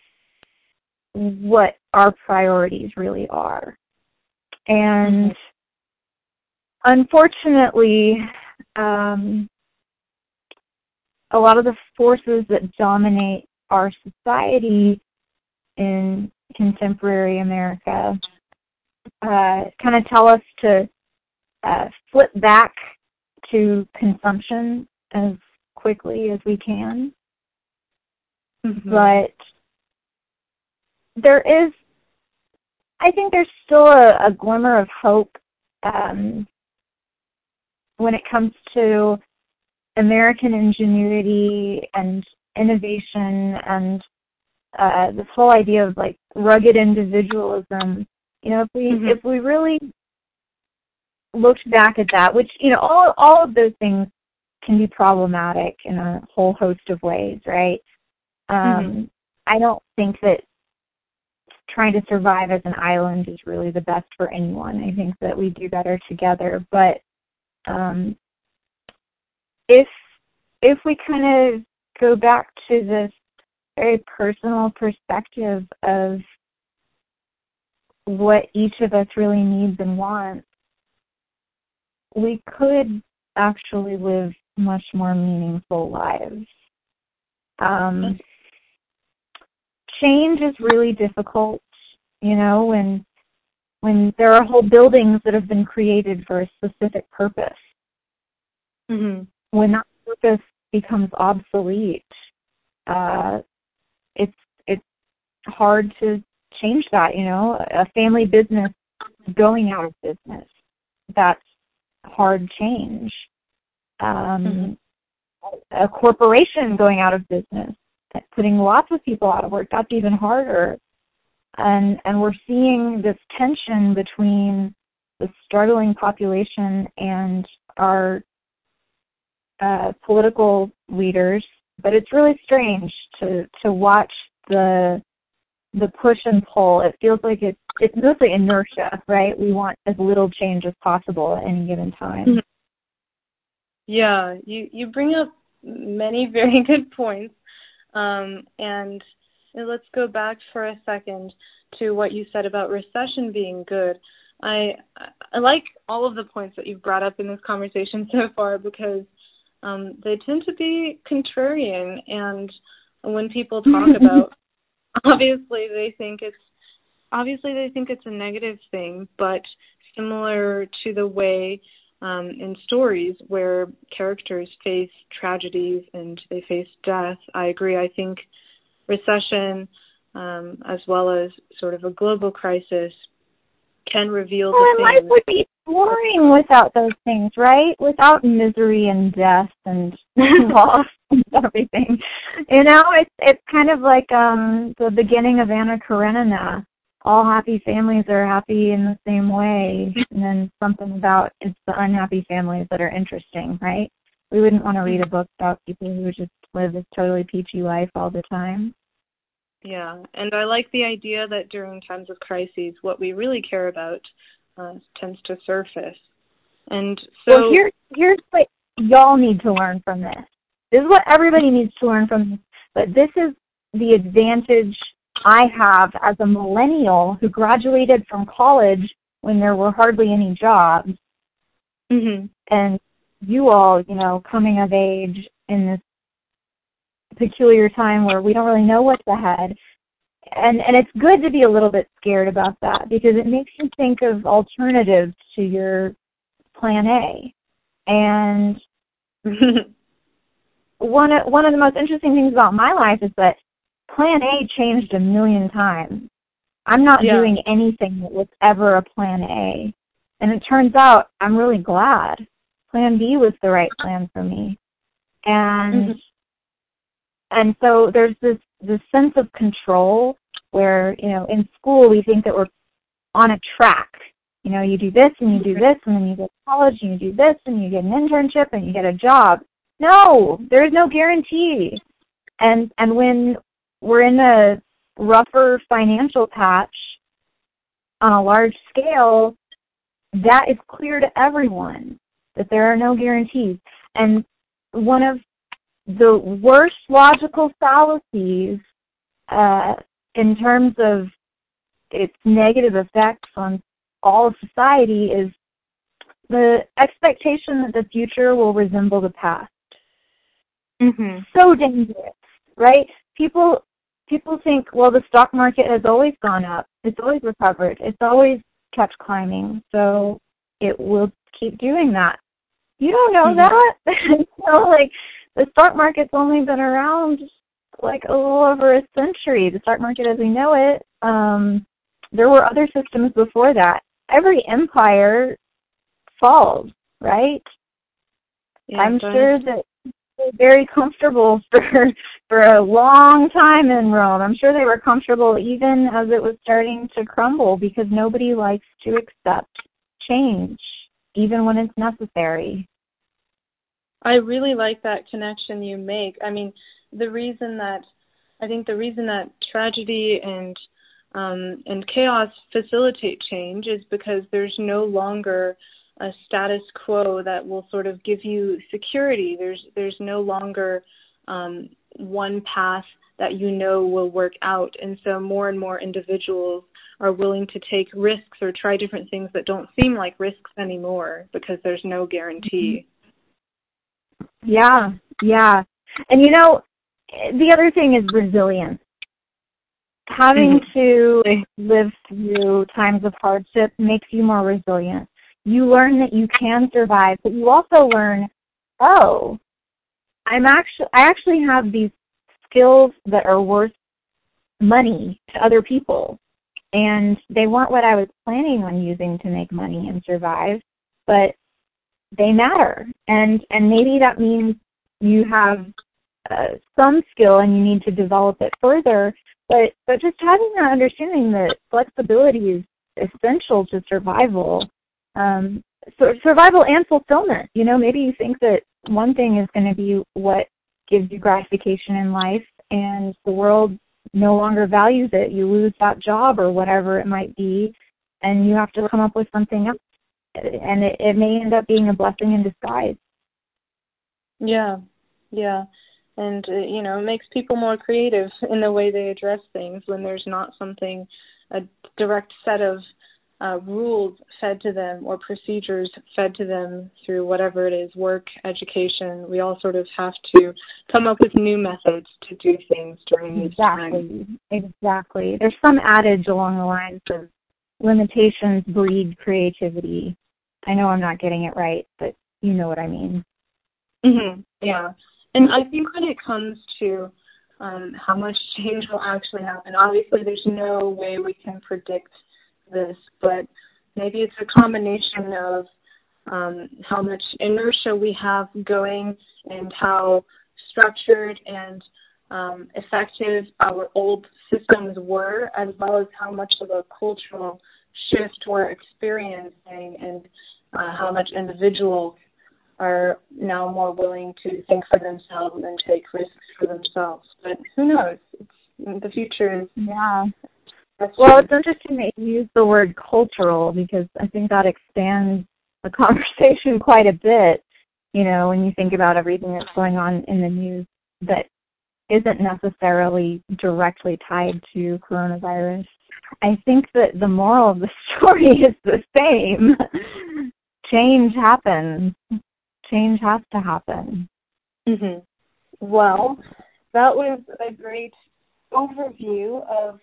what our priorities really are. And mm-hmm. unfortunately, um, a lot of the forces that dominate our society in contemporary America uh, kind of tell us to uh, flip back to consumption as quickly as we can. Mm-hmm. But there is, I think there's still a, a glimmer of hope um, when it comes to American ingenuity and innovation and uh, this whole idea of like rugged individualism. You know, if we mm-hmm. if we really looked back at that, which you know, all all of those things can be problematic in a whole host of ways, right? Um, mm-hmm. I don't think that trying to survive as an island is really the best for anyone. I think that we do better together. But um, if if we kind of go back to this very personal perspective of what each of us really needs and wants, we could actually live much more meaningful lives. Um, change is really difficult, you know, when when there are whole buildings that have been created for a specific purpose. Mm-hmm. When that purpose becomes obsolete, uh, it's it's hard to change that. You know, a family business going out of business, that's hard change. Um, mm-hmm. A corporation going out of business, putting lots of people out of work, that's even harder. And and we're seeing this tension between the struggling population and our uh, political leaders, but it's really strange to to watch the the push and pull. It feels like it's it's mostly inertia, right? We want as little change as possible at any given time. Mm-hmm. Yeah, you you bring up many very good points, um, and let's go back for a second to what you said about recession being good. I I like all of the points that you've brought up in this conversation so far because um, they tend to be contrarian, and when people talk about, obviously they think it's obviously they think it's a negative thing, but similar to the way um, in stories where characters face tragedies and they face death, I agree. I think recession, um, as well as sort of a global crisis, can reveal well, the things. Life would be boring without those things, right? Without misery and death and loss and everything. You know, it's it's kind of like um the beginning of Anna Karenina. All happy families are happy in the same way, and then something about it's the unhappy families that are interesting, right? We wouldn't want to read a book about people who just live this totally peachy life all the time. Yeah, and I like the idea that during times of crises, what we really care about uh, tends to surface. And so, well, here, here's what y'all need to learn from this. This is what everybody needs to learn from this. But this is the advantage I have as a millennial who graduated from college when there were hardly any jobs. Mm-hmm. And you all, you know, coming of age in this peculiar time where we don't really know what's ahead. And and it's good to be a little bit scared about that because it makes you think of alternatives to your plan A. And one of, one of the most interesting things about my life is that plan A changed a million times. I'm not yeah. doing anything that was ever a plan A. And it turns out I'm really glad. Plan B was the right plan for me. And mm-hmm and so there's this this sense of control where you know in school we think that we're on a track you know you do this and you do this and then you go to college and you do this and you get an internship and you get a job no there is no guarantee and and when we're in a rougher financial patch on a large scale that is clear to everyone that there are no guarantees and one of the worst logical fallacies uh, in terms of its negative effects on all of society is the expectation that the future will resemble the past. Mm-hmm. So dangerous, right? People people think, well, the stock market has always gone up. It's always recovered. It's always kept climbing. So it will keep doing that. You don't know Mhm. that. so like the stock market's only been around like a little over a century. The stock market as we know it. Um there were other systems before that. Every empire falls, right? Yeah, I'm sure that they're very comfortable for for a long time in Rome. I'm sure they were comfortable even as it was starting to crumble because nobody likes to accept change, even when it's necessary. I really like that connection you make. I mean, the reason that I think the reason that tragedy and um, and chaos facilitate change is because there's no longer a status quo that will sort of give you security. There's there's no longer um, one path that you know will work out, and so more and more individuals are willing to take risks or try different things that don't seem like risks anymore because there's no guarantee. Mm-hmm. Yeah, yeah. And you know, the other thing is resilience. Having mm-hmm. to live through times of hardship makes you more resilient. You learn that you can survive, but you also learn, oh, I'm actually I actually have these skills that are worth money to other people. And they weren't what I was planning on using to make money and survive, but they matter. And and maybe that means you have uh, some skill and you need to develop it further. But but just having that understanding that flexibility is essential to survival, um, so survival and fulfillment. You know, maybe you think that one thing is going to be what gives you gratification in life, and the world no longer values it. You lose that job or whatever it might be, and you have to come up with something else. And it, it may end up being a blessing in disguise. Yeah, yeah, and uh, you know, it makes people more creative in the way they address things when there's not something a direct set of uh, rules fed to them or procedures fed to them through whatever it is work, education. We all sort of have to come up with new methods to do things during these times. Exactly. Exactly. There's some adage along the lines of limitations breed creativity. I know I'm not getting it right, but you know what I mean. hmm Yeah, and I think when it comes to um, how much change will actually happen, obviously there's no way we can predict this, but maybe it's a combination of um, how much inertia we have going and how structured and um, effective our old systems were, as well as how much of a cultural shift we're experiencing and uh, how much individuals are now more willing to think for themselves and take risks for themselves. But who knows? It's, the future is. Yeah. Well, it's interesting that you use the word cultural because I think that expands the conversation quite a bit. You know, when you think about everything that's going on in the news that isn't necessarily directly tied to coronavirus. I think that the moral of the story is the same. Change happens. Change has to happen. hmm Well, that was a great overview of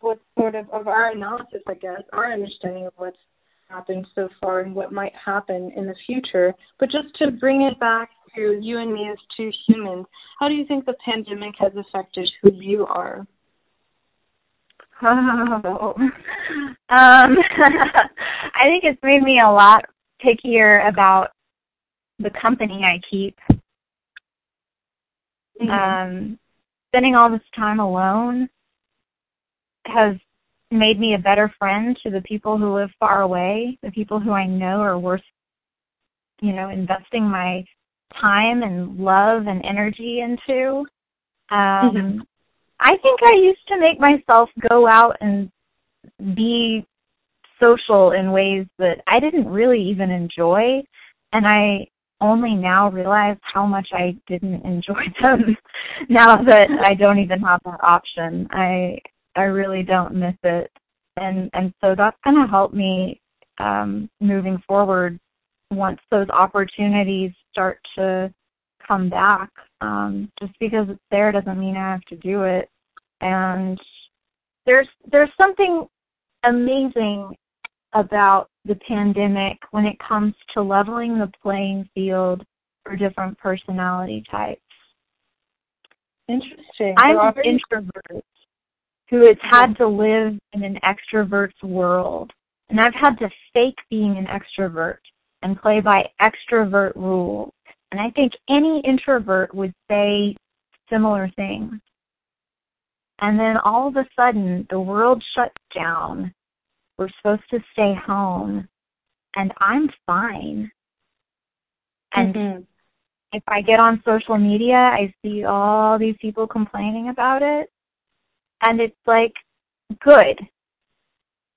what sort of of our analysis, I guess, our understanding of what's happened so far and what might happen in the future. But just to bring it back to you and me as two humans, how do you think the pandemic has affected who you are? Oh. um, I think it's made me a lot pickier about the company I keep. Mm-hmm. Um, spending all this time alone has made me a better friend to the people who live far away, the people who I know are worth, you know, investing my time and love and energy into. Um, Mhm. I think I used to make myself go out and be social in ways that I didn't really even enjoy, and I only now realize how much I didn't enjoy them now that I don't even have that option. I I really don't miss it. And and so that's gonna help me um moving forward once those opportunities start to come back. Um just because it's there doesn't mean I have to do it. And there's there's something amazing about the pandemic when it comes to leveling the playing field for different personality types. Interesting. I'm an introvert who has had to live in an extrovert's world. And I've had to fake being an extrovert and play by extrovert rules. And I think any introvert would say similar things. And then all of a sudden, the world shuts down. We're supposed to stay home. And I'm fine. And mm-hmm. if I get on social media, I see all these people complaining about it. And it's like, good.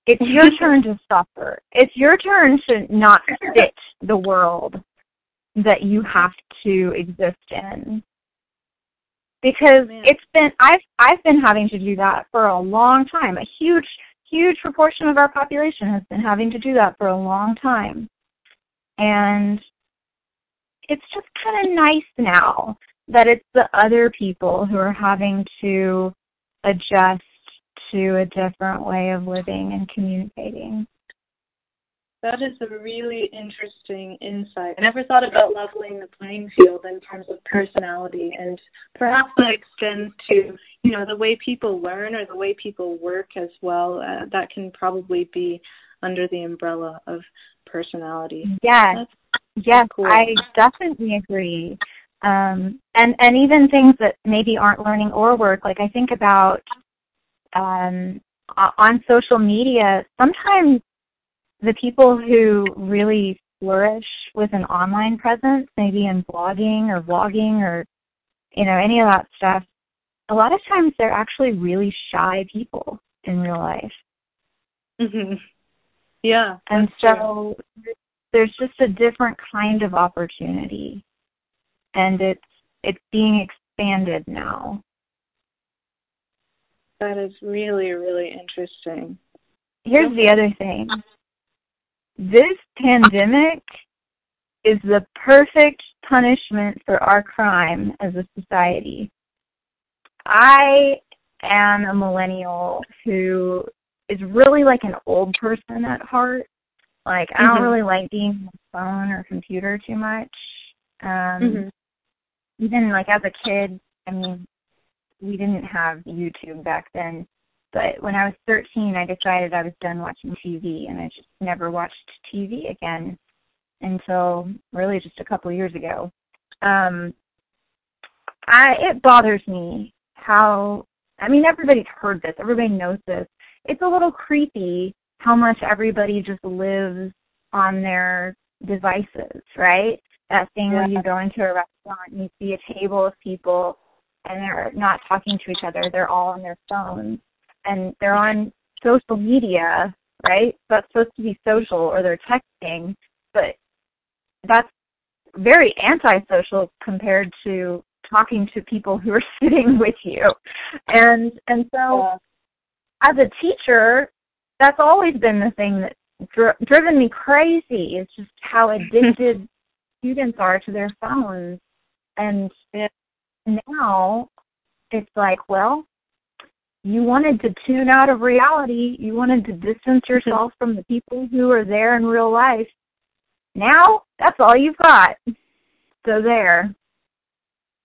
It's your turn to suffer. It's your turn to not fit the world that you have to exist in. Because it's been I've I've been having to do that for a long time. A huge huge proportion of our population has been having to do that for a long time. And it's just kind of nice now that it's the other people who are having to adjust to a different way of living and communicating. That is a really interesting insight. I never thought about leveling the playing field in terms of personality, and perhaps that extends to you know the way people learn or the way people work as well. Uh, that can probably be under the umbrella of personality. Yes, That's yes, cool. I definitely agree. Um, and and even things that maybe aren't learning or work. Like I think about um, on social media. Sometimes the people who really flourish with an online presence, maybe in blogging or vlogging or you know any of that stuff, a lot of times they're actually really shy people in real life. Mhm. Yeah. And so true. there's just a different kind of opportunity. And it's it's being expanded now. That is really, really interesting. Here's the other thing this pandemic is the perfect punishment for our crime as a society. I am a millennial who is really like an old person at heart. Like I don't mm-hmm. really like being on the phone or computer too much. Um mm-hmm. Even like as a kid, I mean, we didn't have YouTube back then. But when I was 13, I decided I was done watching TV, and I just never watched TV again until really just a couple years ago. Um, I it bothers me how I mean everybody's heard this, everybody knows this. It's a little creepy how much everybody just lives on their devices, right? That thing yeah. where you go into a restaurant and you see a table of people and they're not talking to each other, they're all on their phones and they're on social media, right? That's supposed to be social or they're texting, but that's very antisocial compared to talking to people who are sitting with you. And and so yeah. as a teacher, that's always been the thing that dri- driven me crazy is just how addicted students are to their phones. And yeah. now it's like, well, you wanted to tune out of reality. You wanted to distance yourself from the people who are there in real life. Now, that's all you've got. So there.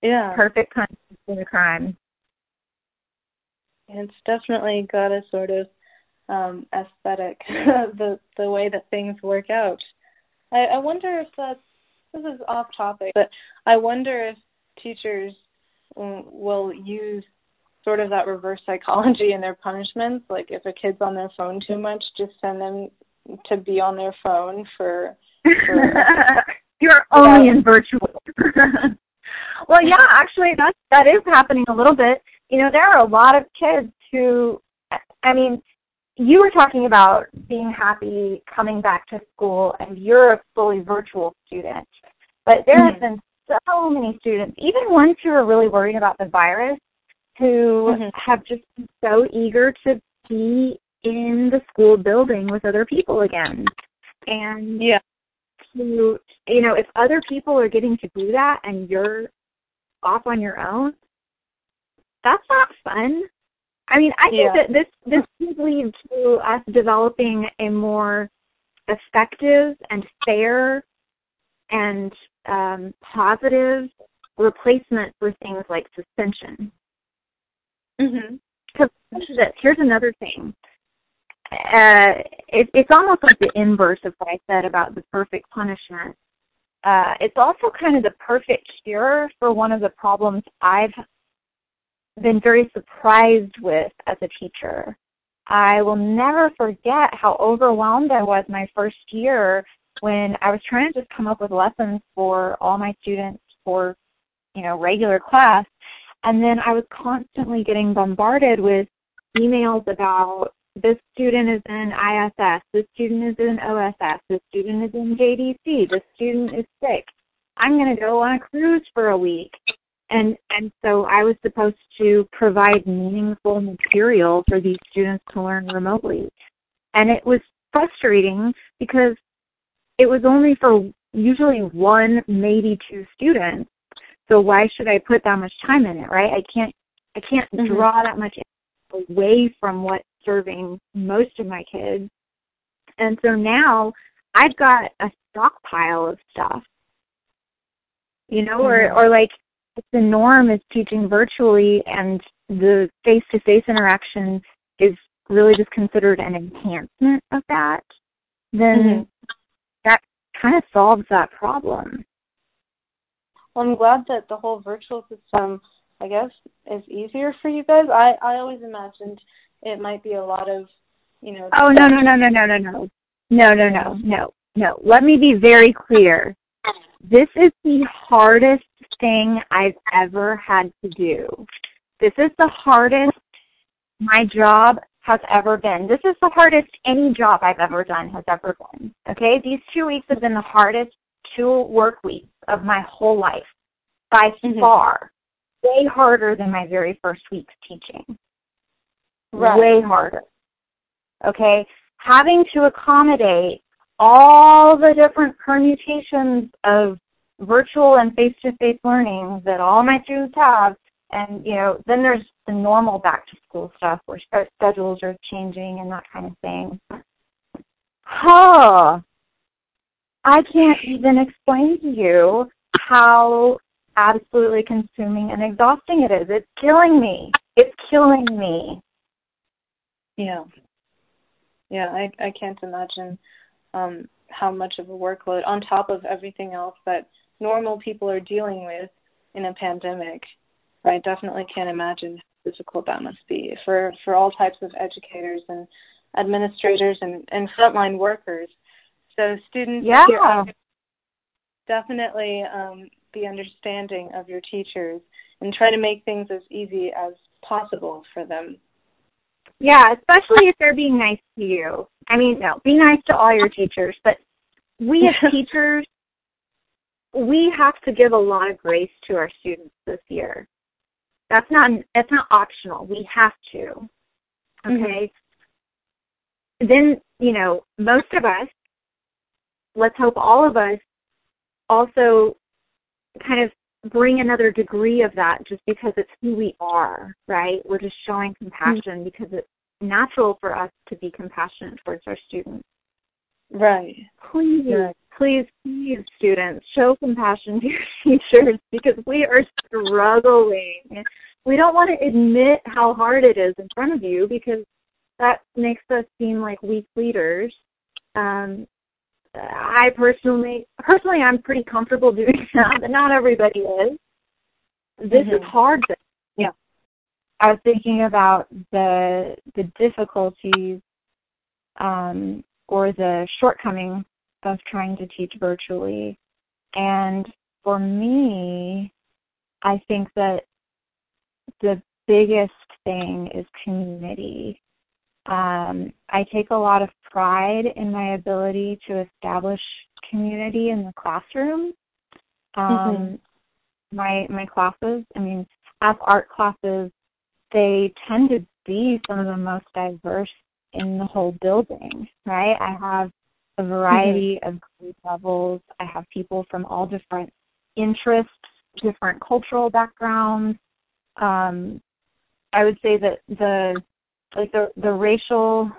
Yeah. Perfect punishment for the crime. It's definitely got a sort of um aesthetic, the the way that things work out. I, I wonder if that's this is off topic, but I wonder if teachers will use sort of that reverse psychology in their punishments. Like if a kid's on their phone too much, just send them to be on their phone for. for You're only in virtual. well, yeah, actually, that that is happening a little bit. You know, there are a lot of kids who, I mean, you were talking about being happy coming back to school, and you're a fully virtual student. But there mm-hmm. have been so many students, even ones who are really worried about the virus, who mm-hmm. have just been so eager to be in the school building with other people again. And yeah. to you know, if other people are getting to do that and you're off on your own, that's not fun. I mean, I think yeah. that this this could lead to us developing a more effective and fair and um, positive replacement for things like suspension. Mhm. Because here's another thing. Uh, it, it's almost like the inverse of what I said about the perfect punishment. Uh, it's also kind of the perfect cure for one of the problems I've been very surprised with as a teacher. I will never forget how overwhelmed I was my first year when I was trying to just come up with lessons for all my students for, you know, regular class. And then I was constantly getting bombarded with emails about this student is in ISS, this student is in OSS, this student is in JDC, this student is sick. I'm going to go on a cruise for a week. And and so I was supposed to provide meaningful material for these students to learn remotely. And it was frustrating because it was only for usually one, maybe two students. So why should I put that much time in it, right? I can't I can't mm-hmm. draw that much away from what's serving most of my kids. And so now I've got a stockpile of stuff. You know, mm-hmm. or or like if the norm is teaching virtually and the face to face interaction is really just considered an enhancement of that, then mm-hmm. that kind of solves that problem. Well, I'm glad that the whole virtual system I guess is easier for you guys. I I always imagined it might be a lot of, you know. Oh no no no no no no no no no no no no. Let me be very clear. This is the hardest thing I've ever had to do. This is the hardest my job has ever been. This is the hardest any job I've ever done has ever been. Okay? These two weeks have been the hardest two work weeks of my whole life by mm-hmm. far way harder than my very first week's teaching. Right. Way harder. Okay? Having to accommodate all the different permutations of virtual and face-to-face learning that all my students have, and you know, then there's the normal back-to-school stuff where schedules are changing and that kind of thing. Huh. I can't even explain to you how absolutely consuming and exhausting it is. It's killing me. It's killing me. Yeah. Yeah, I I can't imagine um how much of a workload on top of everything else that normal people are dealing with in a pandemic. I definitely can't imagine how difficult that must be for for all types of educators and administrators and and frontline workers. So students yeah. Here, definitely um the understanding of your teachers and try to make things as easy as possible for them. Yeah, especially if they're being nice to you. I mean, no, be nice to all your teachers, but we as teachers, we have to give a lot of grace to our students this year. That's not that's not optional. We have to. Okay. Mm-hmm. Then, you know, most of us, let's hope all of us also kind of bring another degree of that just because it's who we are, right? We're just showing compassion mm-hmm. because it's natural for us to be compassionate towards our students. Right. Please, please, please, students, show compassion to your teachers because we are struggling. We don't want to admit how hard it is in front of you because that makes us seem like weak leaders. Um, I personally, personally, I'm pretty comfortable doing that, but not everybody is. This mm-hmm. is hard. yeah. I was thinking about the the difficulties um, or the shortcomings of trying to teach virtually, and for me, I think that the biggest thing is community. Um, I take a lot of pride in my ability to establish community in the classroom. Um, mm-hmm. My my classes, I mean, as art classes, they tend to be some of the most diverse in the whole building, right? I have a variety mm-hmm. of grade levels. I have people from all different interests, different cultural backgrounds. Um, I would say that the like the the racial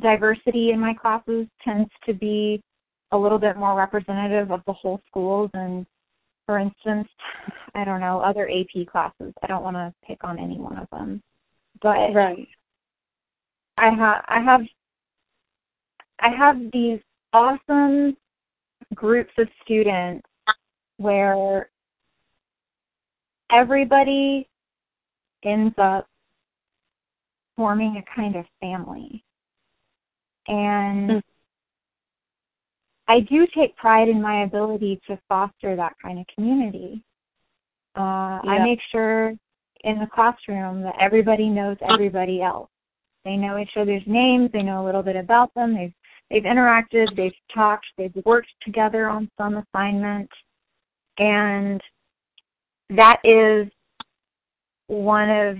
diversity in my classes tends to be a little bit more representative of the whole school than, for instance, I don't know, other AP classes. I don't want to pick on any one of them, but right. I have I have I have these awesome groups of students where everybody ends up forming a kind of family. And mm-hmm. I do take pride in my ability to foster that kind of community. Uh. I make sure in the classroom that everybody knows everybody else. They know each other's names. They know a little bit about them. They've they've interacted. They've talked. They've worked together on some assignment, and that is one of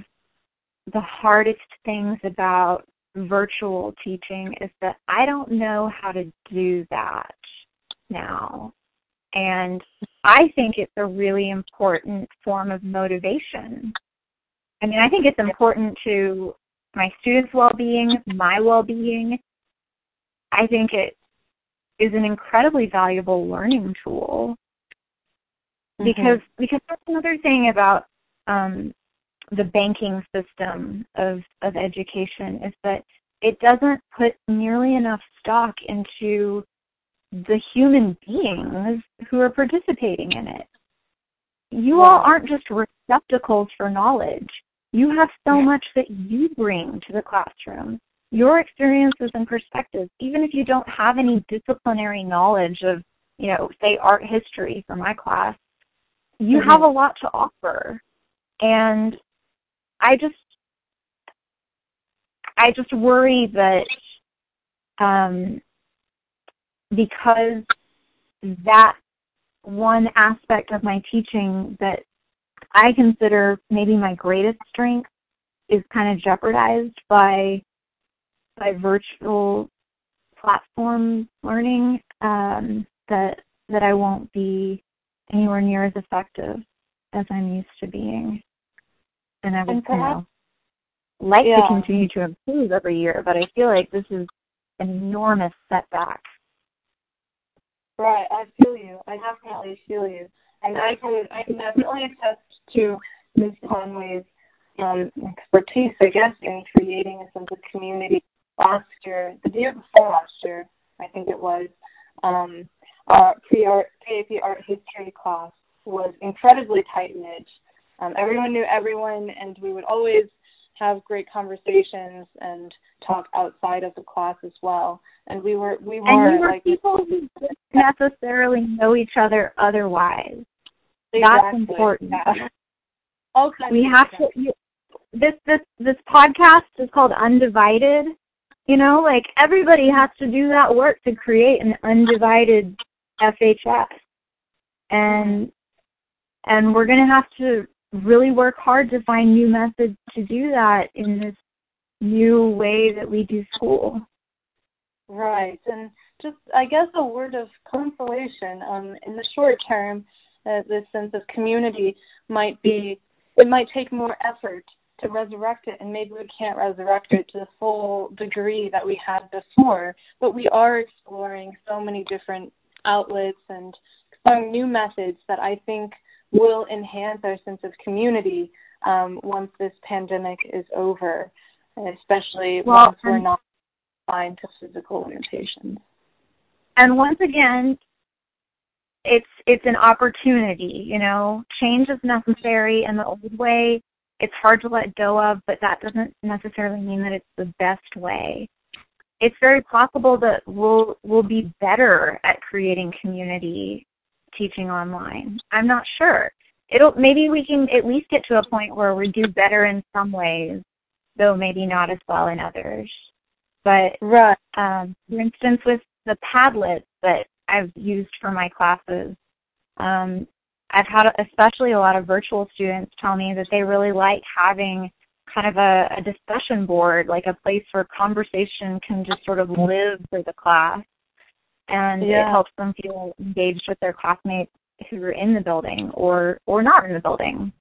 the hardest things about virtual teaching is that I don't know how to do that now. And I think it's a really important form of motivation. I mean, I think it's important to my students' well-being, my well-being. I think it is an incredibly valuable learning tool mm-hmm. because because that's another thing about um, the banking system of of education is that it doesn't put nearly enough stock into the human beings who are participating in it. You all aren't just receptacles for knowledge. You have so much that you bring to the classroom. Your experiences and perspectives, even if you don't have any disciplinary knowledge of, you know, say art history for my class, you mm-hmm. have a lot to offer. And I just I just worry that um, because that one aspect of my teaching that I consider maybe my greatest strength is kind of jeopardized by by virtual platform learning um, that that I won't be anywhere near as effective as I'm used to being and I would perhaps, you know, like yeah. to continue to improve every year, but I feel like this is an enormous setback. Right, I feel you. I definitely feel you, and I can I can definitely attest to Ms. Conway's um, expertise, I guess, in creating a sense of community. Last year, the year before last year, I think it was, um, our pre-art, PAP art history class was incredibly tight knit um, everyone knew everyone, and we would always have great conversations and talk outside of the class as well. And we were we were, and we were like people who didn't necessarily know each other otherwise. Exactly. That's important. Yeah. Okay. We have to. You, this this this podcast is called Undivided. You know, like everybody has to do that work to create an undivided FHS, and and we're going to have to really work hard to find new methods to do that in this new way that we do school. Right, and just I guess a word of consolation. Um, in the short term, uh, this sense of community might be it might take more effort to resurrect it, and maybe we can't resurrect it to the full degree that we had before. But we are exploring so many different outlets and exploring new methods that I think will enhance our sense of community um, once this pandemic is over, especially well, once we're not confined to physical limitations. And once again, it's it's an opportunity. You know, change is necessary in the old way. It's hard to let go of, but that doesn't necessarily mean that it's the best way. It's very possible that we'll we'll be better at creating community teaching online. I'm not sure. It'll maybe we can at least get to a point where we do better in some ways, though maybe not as well in others. But right. um, for instance, with the Padlet that I've used for my classes, um, I've had especially a lot of virtual students tell me that they really like having kind of a, a discussion board, like a place where conversation can just sort of live for the class and yeah. it helps them feel engaged with their classmates who are in the building or or not in the building.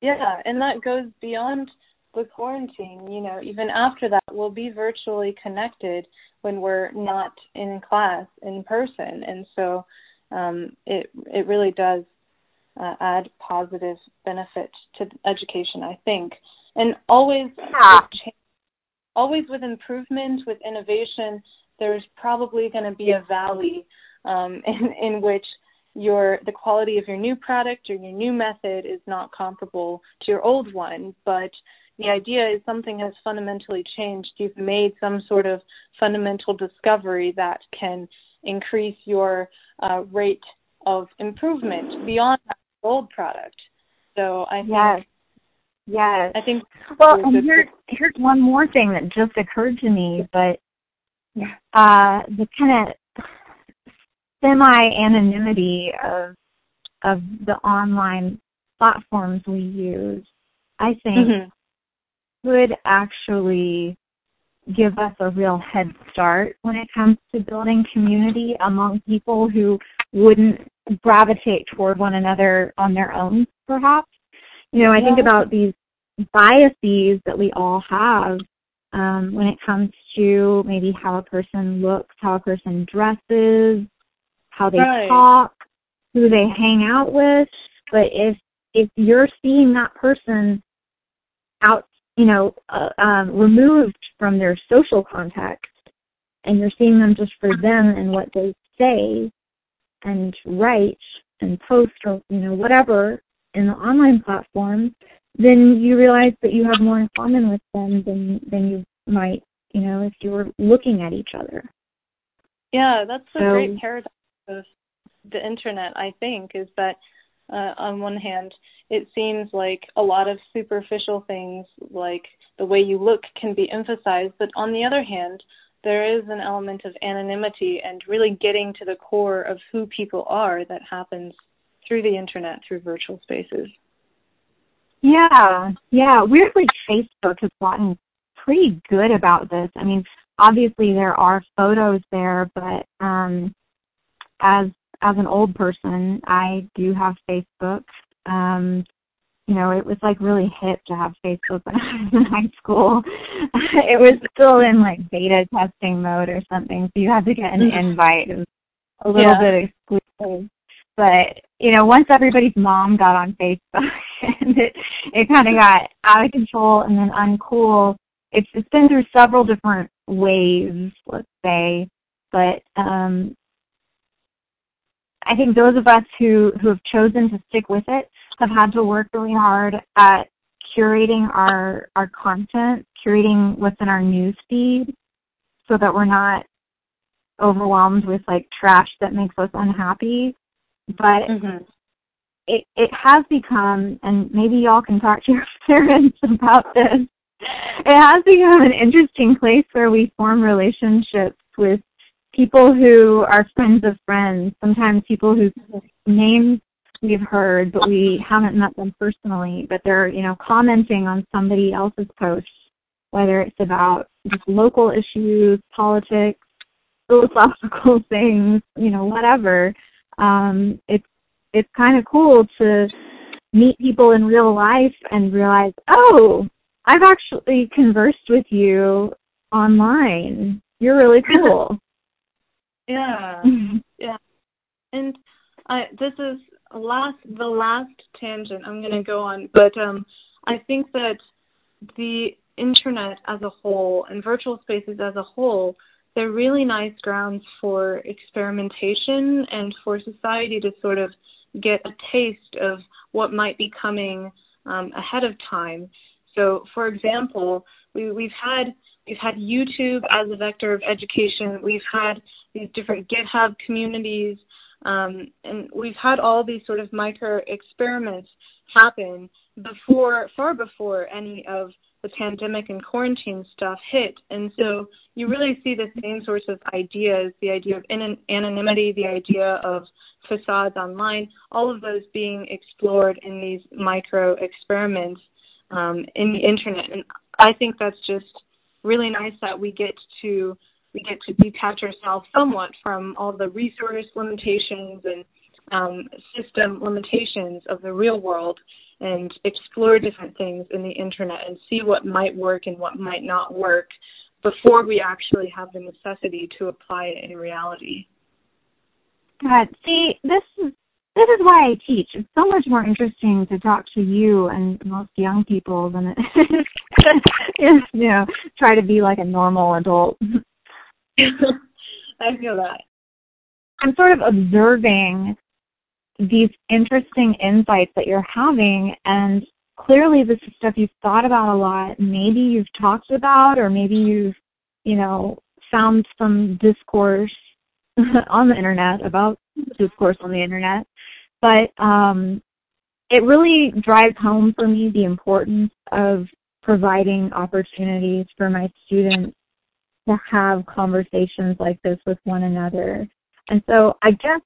Yeah, and that goes beyond the quarantine. You know, even after that, we'll be virtually connected when we're not in class in person, and so um, it it really does uh, add positive benefit to education, I think. And always, yeah. with always with improvement, with innovation, there's probably going to be a valley um, in in which your the quality of your new product or your new method is not comparable to your old one, but the idea is something has fundamentally changed. You've made some sort of fundamental discovery that can increase your uh, rate of improvement beyond that old product. So I think yes. Yes. I think well, and here, here's one more thing that just occurred to me, but uh, the kind of semi anonymity of of the online platforms we use, I think mm-hmm. Would actually give us a real head start when it comes to building community among people who wouldn't gravitate toward one another on their own, perhaps. You know, I yeah. think about these biases that we all have um, when it comes to maybe how a person looks, how a person dresses, how they right. talk, who they hang out with. But if if you're seeing that person out, you know, uh, um, removed from their social context, and you're seeing them just for them and what they say and write and post or you know whatever in the online platform, then you realize that you have more in common with them than than you might, you know, if you were looking at each other. Yeah, that's so, great paradox of the internet, I think, is that uh, on one hand, it seems like a lot of superficial things like the way you look can be emphasized, but on the other hand, there is an element of anonymity and really getting to the core of who people are that happens through the internet, through virtual spaces. Yeah, yeah. Weirdly, Facebook has gotten pretty good about this. I mean, obviously there are photos there, but um, as as an old person, I do have Facebook. Um, you know, it was like really hip to have Facebook when I was in high school. it was still in like beta testing mode or something, so you had to get an mm-hmm. invite. It was a little yeah. bit exclusive. But you know, once everybody's mom got on Facebook, and it it kind of got out of control and then uncool. It's it's been through several different waves, let's say, but um, I think those of us who who have chosen to stick with it have had to work really hard at curating our our content, curating what's in our news feed, so that we're not overwhelmed with like trash that makes us unhappy but mm-hmm. it it has become, and maybe y'all can talk to your parents about this. It has become an interesting place where we form relationships with people who are friends of friends. Sometimes people whose names we've heard, but we haven't met them personally. But they're you know commenting on somebody else's post, whether it's about just local issues, politics, philosophical things, you know, whatever um, it's it's kind of cool to meet people in real life and realize, oh, I've actually conversed with you online. You're really cool. Yeah, yeah. And I this is last the last tangent I'm going to go on, but um, I think that the internet as a whole and virtual spaces as a whole they're really nice grounds for experimentation and for society to sort of get a taste of what might be coming um, ahead of time. So, for example, we, we've had we've had YouTube as a vector of education. We've had these different GitHub communities, um, and we've had all these sort of micro experiments happen before, far before any of the pandemic and quarantine stuff hit. And so you really see the same sorts of ideas the idea of anonymity, the idea of facades online, all of those being explored in these micro experiments um, in the internet. And I think that's just really nice that we get to we get to detach ourselves somewhat from all the resource limitations and um, system limitations of the real world and explore different things in the internet and see what might work and what might not work before we actually have the necessity to apply it in reality. God, see, this is this is why I teach. It's so much more interesting to talk to you and most young people than it is, you know, try to be like a normal adult. I feel that. I'm sort of observing these interesting insights that you're having and clearly this is stuff you've thought about a lot. Maybe you've talked about or maybe you've, you know, found some discourse on the internet about discourse on the internet. But um it really drives home for me the importance of providing opportunities for my students to have conversations like this with one another. And so I guess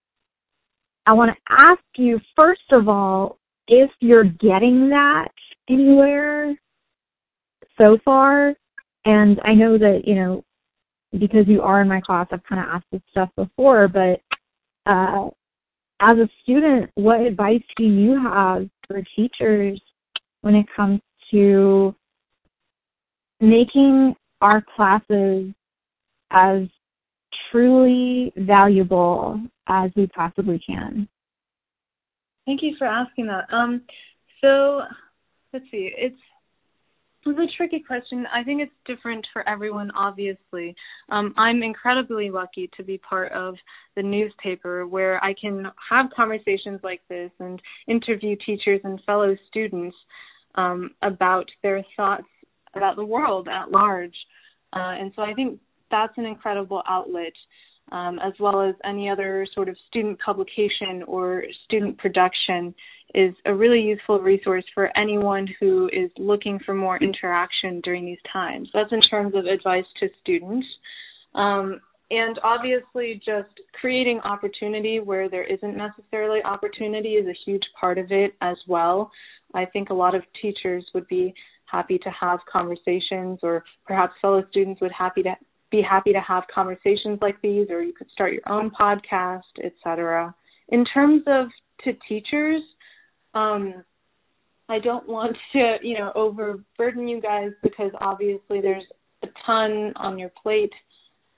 I want to ask you, first of all, if you're getting that anywhere so far. And I know that, you know, because you are in my class, I've kind of asked this stuff before, but uh, as a student, what advice do you have for teachers when it comes to making our classes as truly valuable as we possibly can? Thank you for asking that. Um, so let's see. It's it's a tricky question. I think it's different for everyone, obviously. Um, I'm incredibly lucky to be part of the newspaper where I can have conversations like this and interview teachers and fellow students um, about their thoughts about the world at large. Uh, and so I think that's an incredible outlet um, as well as any other sort of student publication or student production, is a really useful resource for anyone who is looking for more interaction during these times. That's in terms of advice to students. Um, and obviously, just creating opportunity where there isn't necessarily opportunity is a huge part of it as well. I think a lot of teachers would be happy to have conversations, or perhaps fellow students would happy to be happy to have conversations like these, or you could start your own podcast, etc. In terms of to teachers, um, I don't want to, you know, overburden you guys because obviously there's a ton on your plate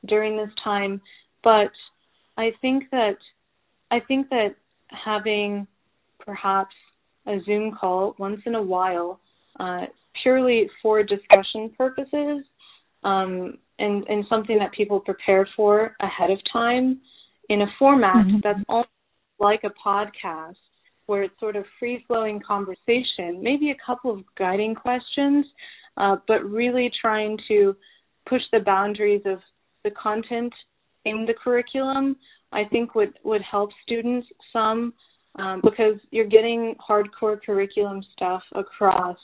during this time, but I think that I think that having perhaps a Zoom call once in a while, uh, purely for discussion purposes, um, and, and something that people prepare for ahead of time in a format mm-hmm. that's almost like a podcast where it's sort of free flowing conversation, maybe a couple of guiding questions, uh, but really trying to push the boundaries of the content in the curriculum, I think would, would help students some um, because you're getting hardcore curriculum stuff across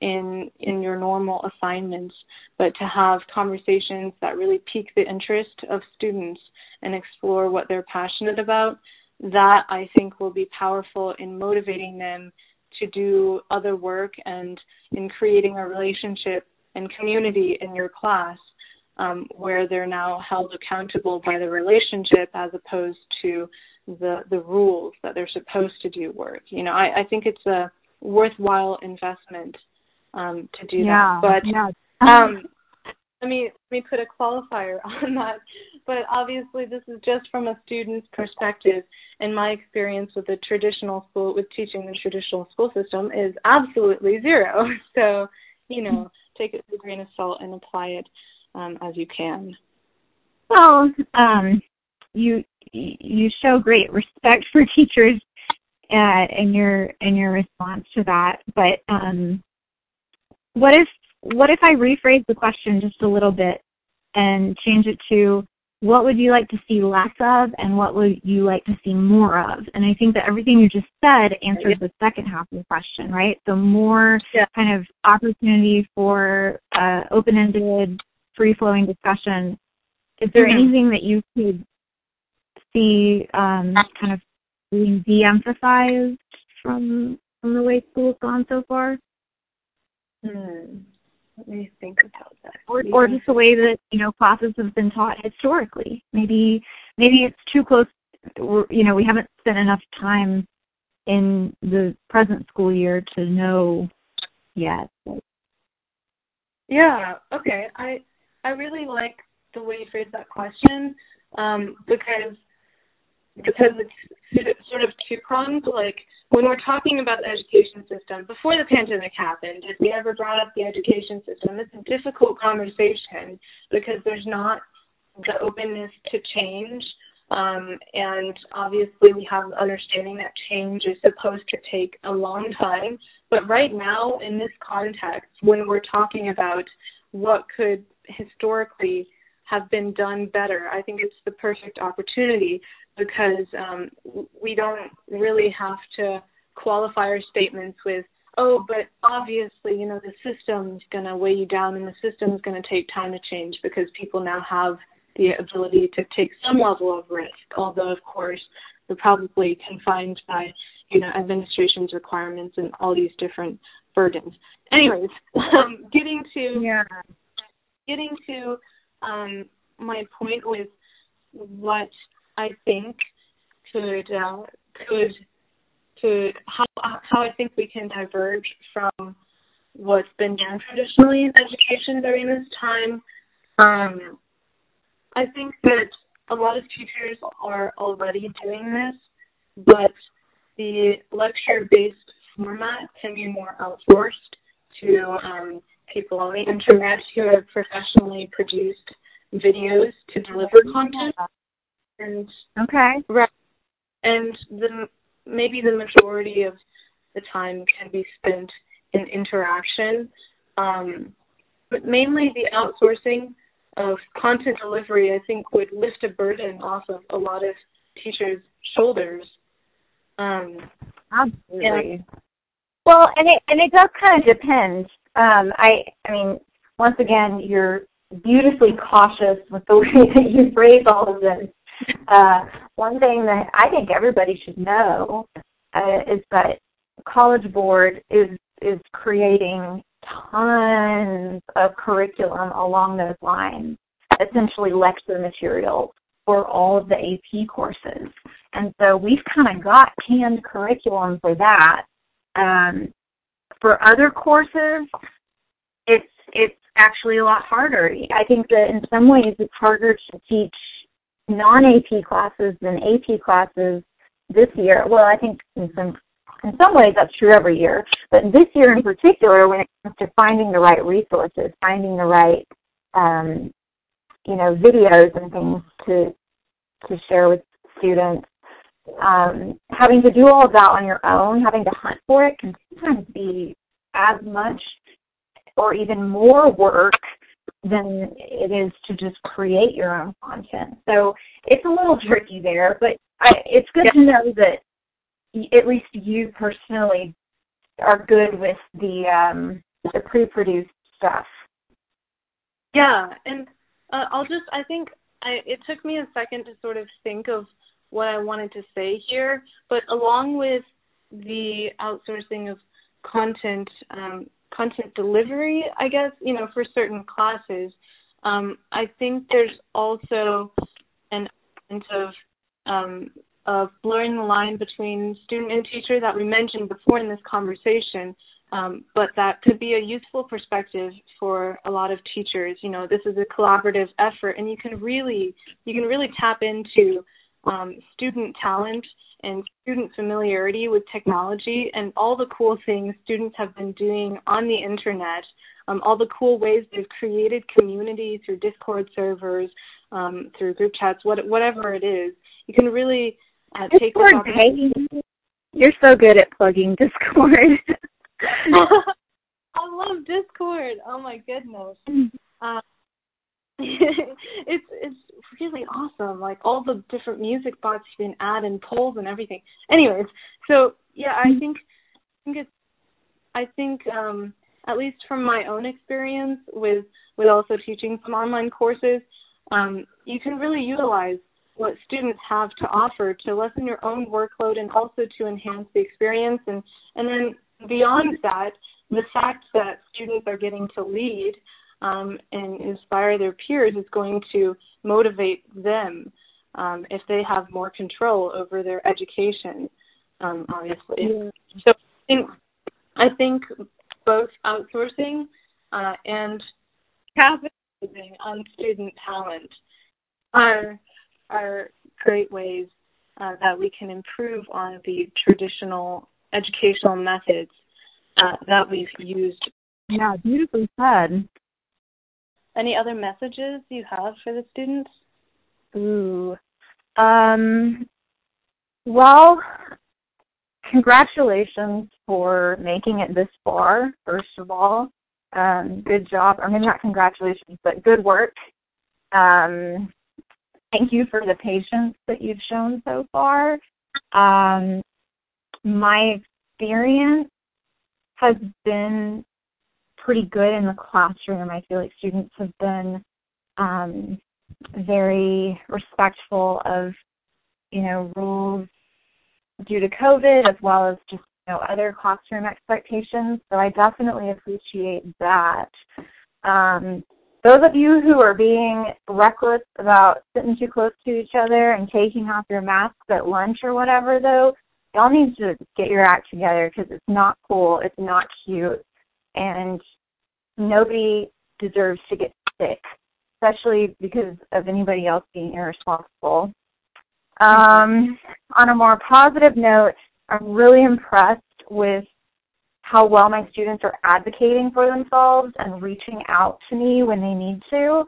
in in your normal assignments, but to have conversations that really pique the interest of students and explore what they're passionate about, that I think will be powerful in motivating them to do other work and in creating a relationship and community in your class um, where they're now held accountable by the relationship as opposed to the the rules that they're supposed to do work. You know, I, I think it's a worthwhile investment um, to do yeah, that. But yeah. um, let me let me put a qualifier on that. But obviously, this is just from a student's perspective, and my experience with the traditional school, with teaching the traditional school system, is absolutely zero. So, you know, take it with a grain of salt and apply it um, as you can. Well, um, you you show great respect for teachers uh, in your in your response to that, but um, what if what if I rephrase the question just a little bit and change it to what would you like to see less of and what would you like to see more of? And I think that everything you just said answers the second half of the question, right? So more yeah. kind of opportunity for uh, open-ended, free-flowing discussion. Is there mm-hmm. anything that you could see um, kind of being de-emphasized from from the way school's gone so far? Hmm. Let me think about that. Or, or just the way that you know classes have been taught historically. Maybe maybe it's too close. you know, we haven't spent enough time in the present school year to know yet. Yeah, okay. I I really like the way you phrase that question um, because because it's sort of two pronged. Like when we're talking about the education system, before the pandemic happened, if we ever brought up the education system, it's a difficult conversation because there's not the openness to change. Um, and obviously, we have understanding that change is supposed to take a long time. But right now, in this context, when we're talking about what could historically have been done better. I think it's the perfect opportunity because um, we don't really have to qualify our statements with, oh, but obviously, you know, the system's going to weigh you down and the system's going to take time to change because people now have the ability to take some level of risk, although, of course, they're probably confined by, you know, administration's requirements and all these different burdens. Anyways, um, getting to yeah. getting to um, my point with what I think could uh, could could how how I think we can diverge from what's been done traditionally in education during this time. Um, I think that a lot of teachers are already doing this, but the lecture-based format can be more outsourced to um, people on the internet who have professionally produced videos to deliver content. And okay, right, and the maybe the majority of the time can be spent in interaction, um, but mainly the outsourcing of content delivery. I think would lift a burden off of a lot of teachers' shoulders. Um, Absolutely. Well, and it and it does kind of depend. Um, I I mean, once again, you're beautifully cautious with the way that you phrase all of this. Uh, one thing that I think everybody should know uh, is that College Board is is creating tons of curriculum along those lines, essentially lecture materials for all of the AP courses. And so we've kind of got canned curriculum for that. Um, for other courses, it's it's actually a lot harder. I think that in some ways it's harder to teach non-AP classes than AP classes this year. Well, I think in some in some ways that's true every year, but this year in particular, when it comes to finding the right resources, finding the right um, you know videos and things to to share with students, um, having to do all of that on your own, having to hunt for it can sometimes be as much or even more work than it is to just create your own content. So it's a little tricky there, but I, it's good to know that at least you personally are good with the um, the pre-produced stuff. Yeah, and uh, I'll just I think I, it took me a second to sort of think of what I wanted to say here, but along with the outsourcing of content um, content delivery, I guess, you know, for certain classes. Um, I think there's also an element of um, of blurring the line between student and teacher that we mentioned before in this conversation, um, but that could be a useful perspective for a lot of teachers. You know, this is a collaborative effort, and you can really you can really tap into um, student talent and student familiarity with technology and all the cool things students have been doing on the internet, um, all the cool ways they've created community through Discord servers, um, through group chats, what, whatever it is. You can really uh, take Discord, hey, You're so good at plugging Discord. I love Discord. Oh my goodness. Mm. It's it's really awesome. Like all the different music bots you can add and polls and everything. Anyways, so yeah, I think I think it's I think um at least from my own experience with with also teaching some online courses, um, you can really utilize what students have to offer to lessen your own workload and also to enhance the experience and and then beyond that, the fact that students are getting to lead um, and inspire their peers is going to motivate them um, if they have more control over their education. um, obviously. Yeah. So I think I think both outsourcing uh, and capitalizing on student talent are are great ways uh, that we can improve on the traditional educational methods uh, that we've used. Yeah, beautifully said. Any other messages you have for the students? Ooh. Um, well, congratulations for making it this far, first of all. Um, good job. I mean, not congratulations, but good work. Um, thank you for the patience that you've shown so far. Um, my experience has been pretty good in the classroom. I feel like students have been um, very respectful of, you know, rules due to COVID as well as just you know other classroom expectations. So I definitely appreciate that. Um, those of you who are being reckless about sitting too close to each other and taking off your masks at lunch or whatever, though, y'all need to get your act together because it's not cool, it's not cute, and nobody deserves to get sick, especially because of anybody else being irresponsible. Um, on a more positive note, I'm really impressed with how well my students are advocating for themselves and reaching out to me when they need to.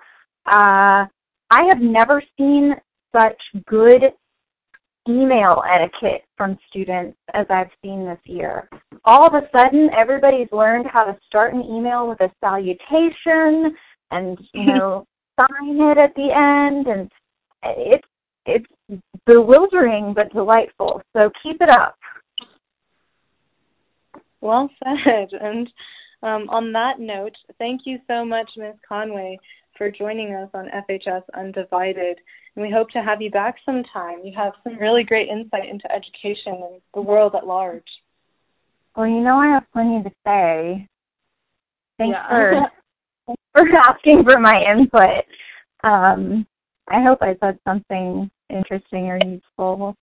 Uh, I have never seen such good email etiquette from students as I've seen this year. All of a sudden, everybody's learned how to start an email with a salutation and, you know, sign it at the end and it's it's bewildering but delightful. So keep it up. Well said. And um, on that note, thank you so much, Ms. Conway, for joining us on FHS Undivided. And we hope to have you back sometime. You have some really great insight into education and the world at large. Well, you know I have plenty to say. Thanks yeah. for thanks for asking for my input. Um, I hope I said something interesting or useful.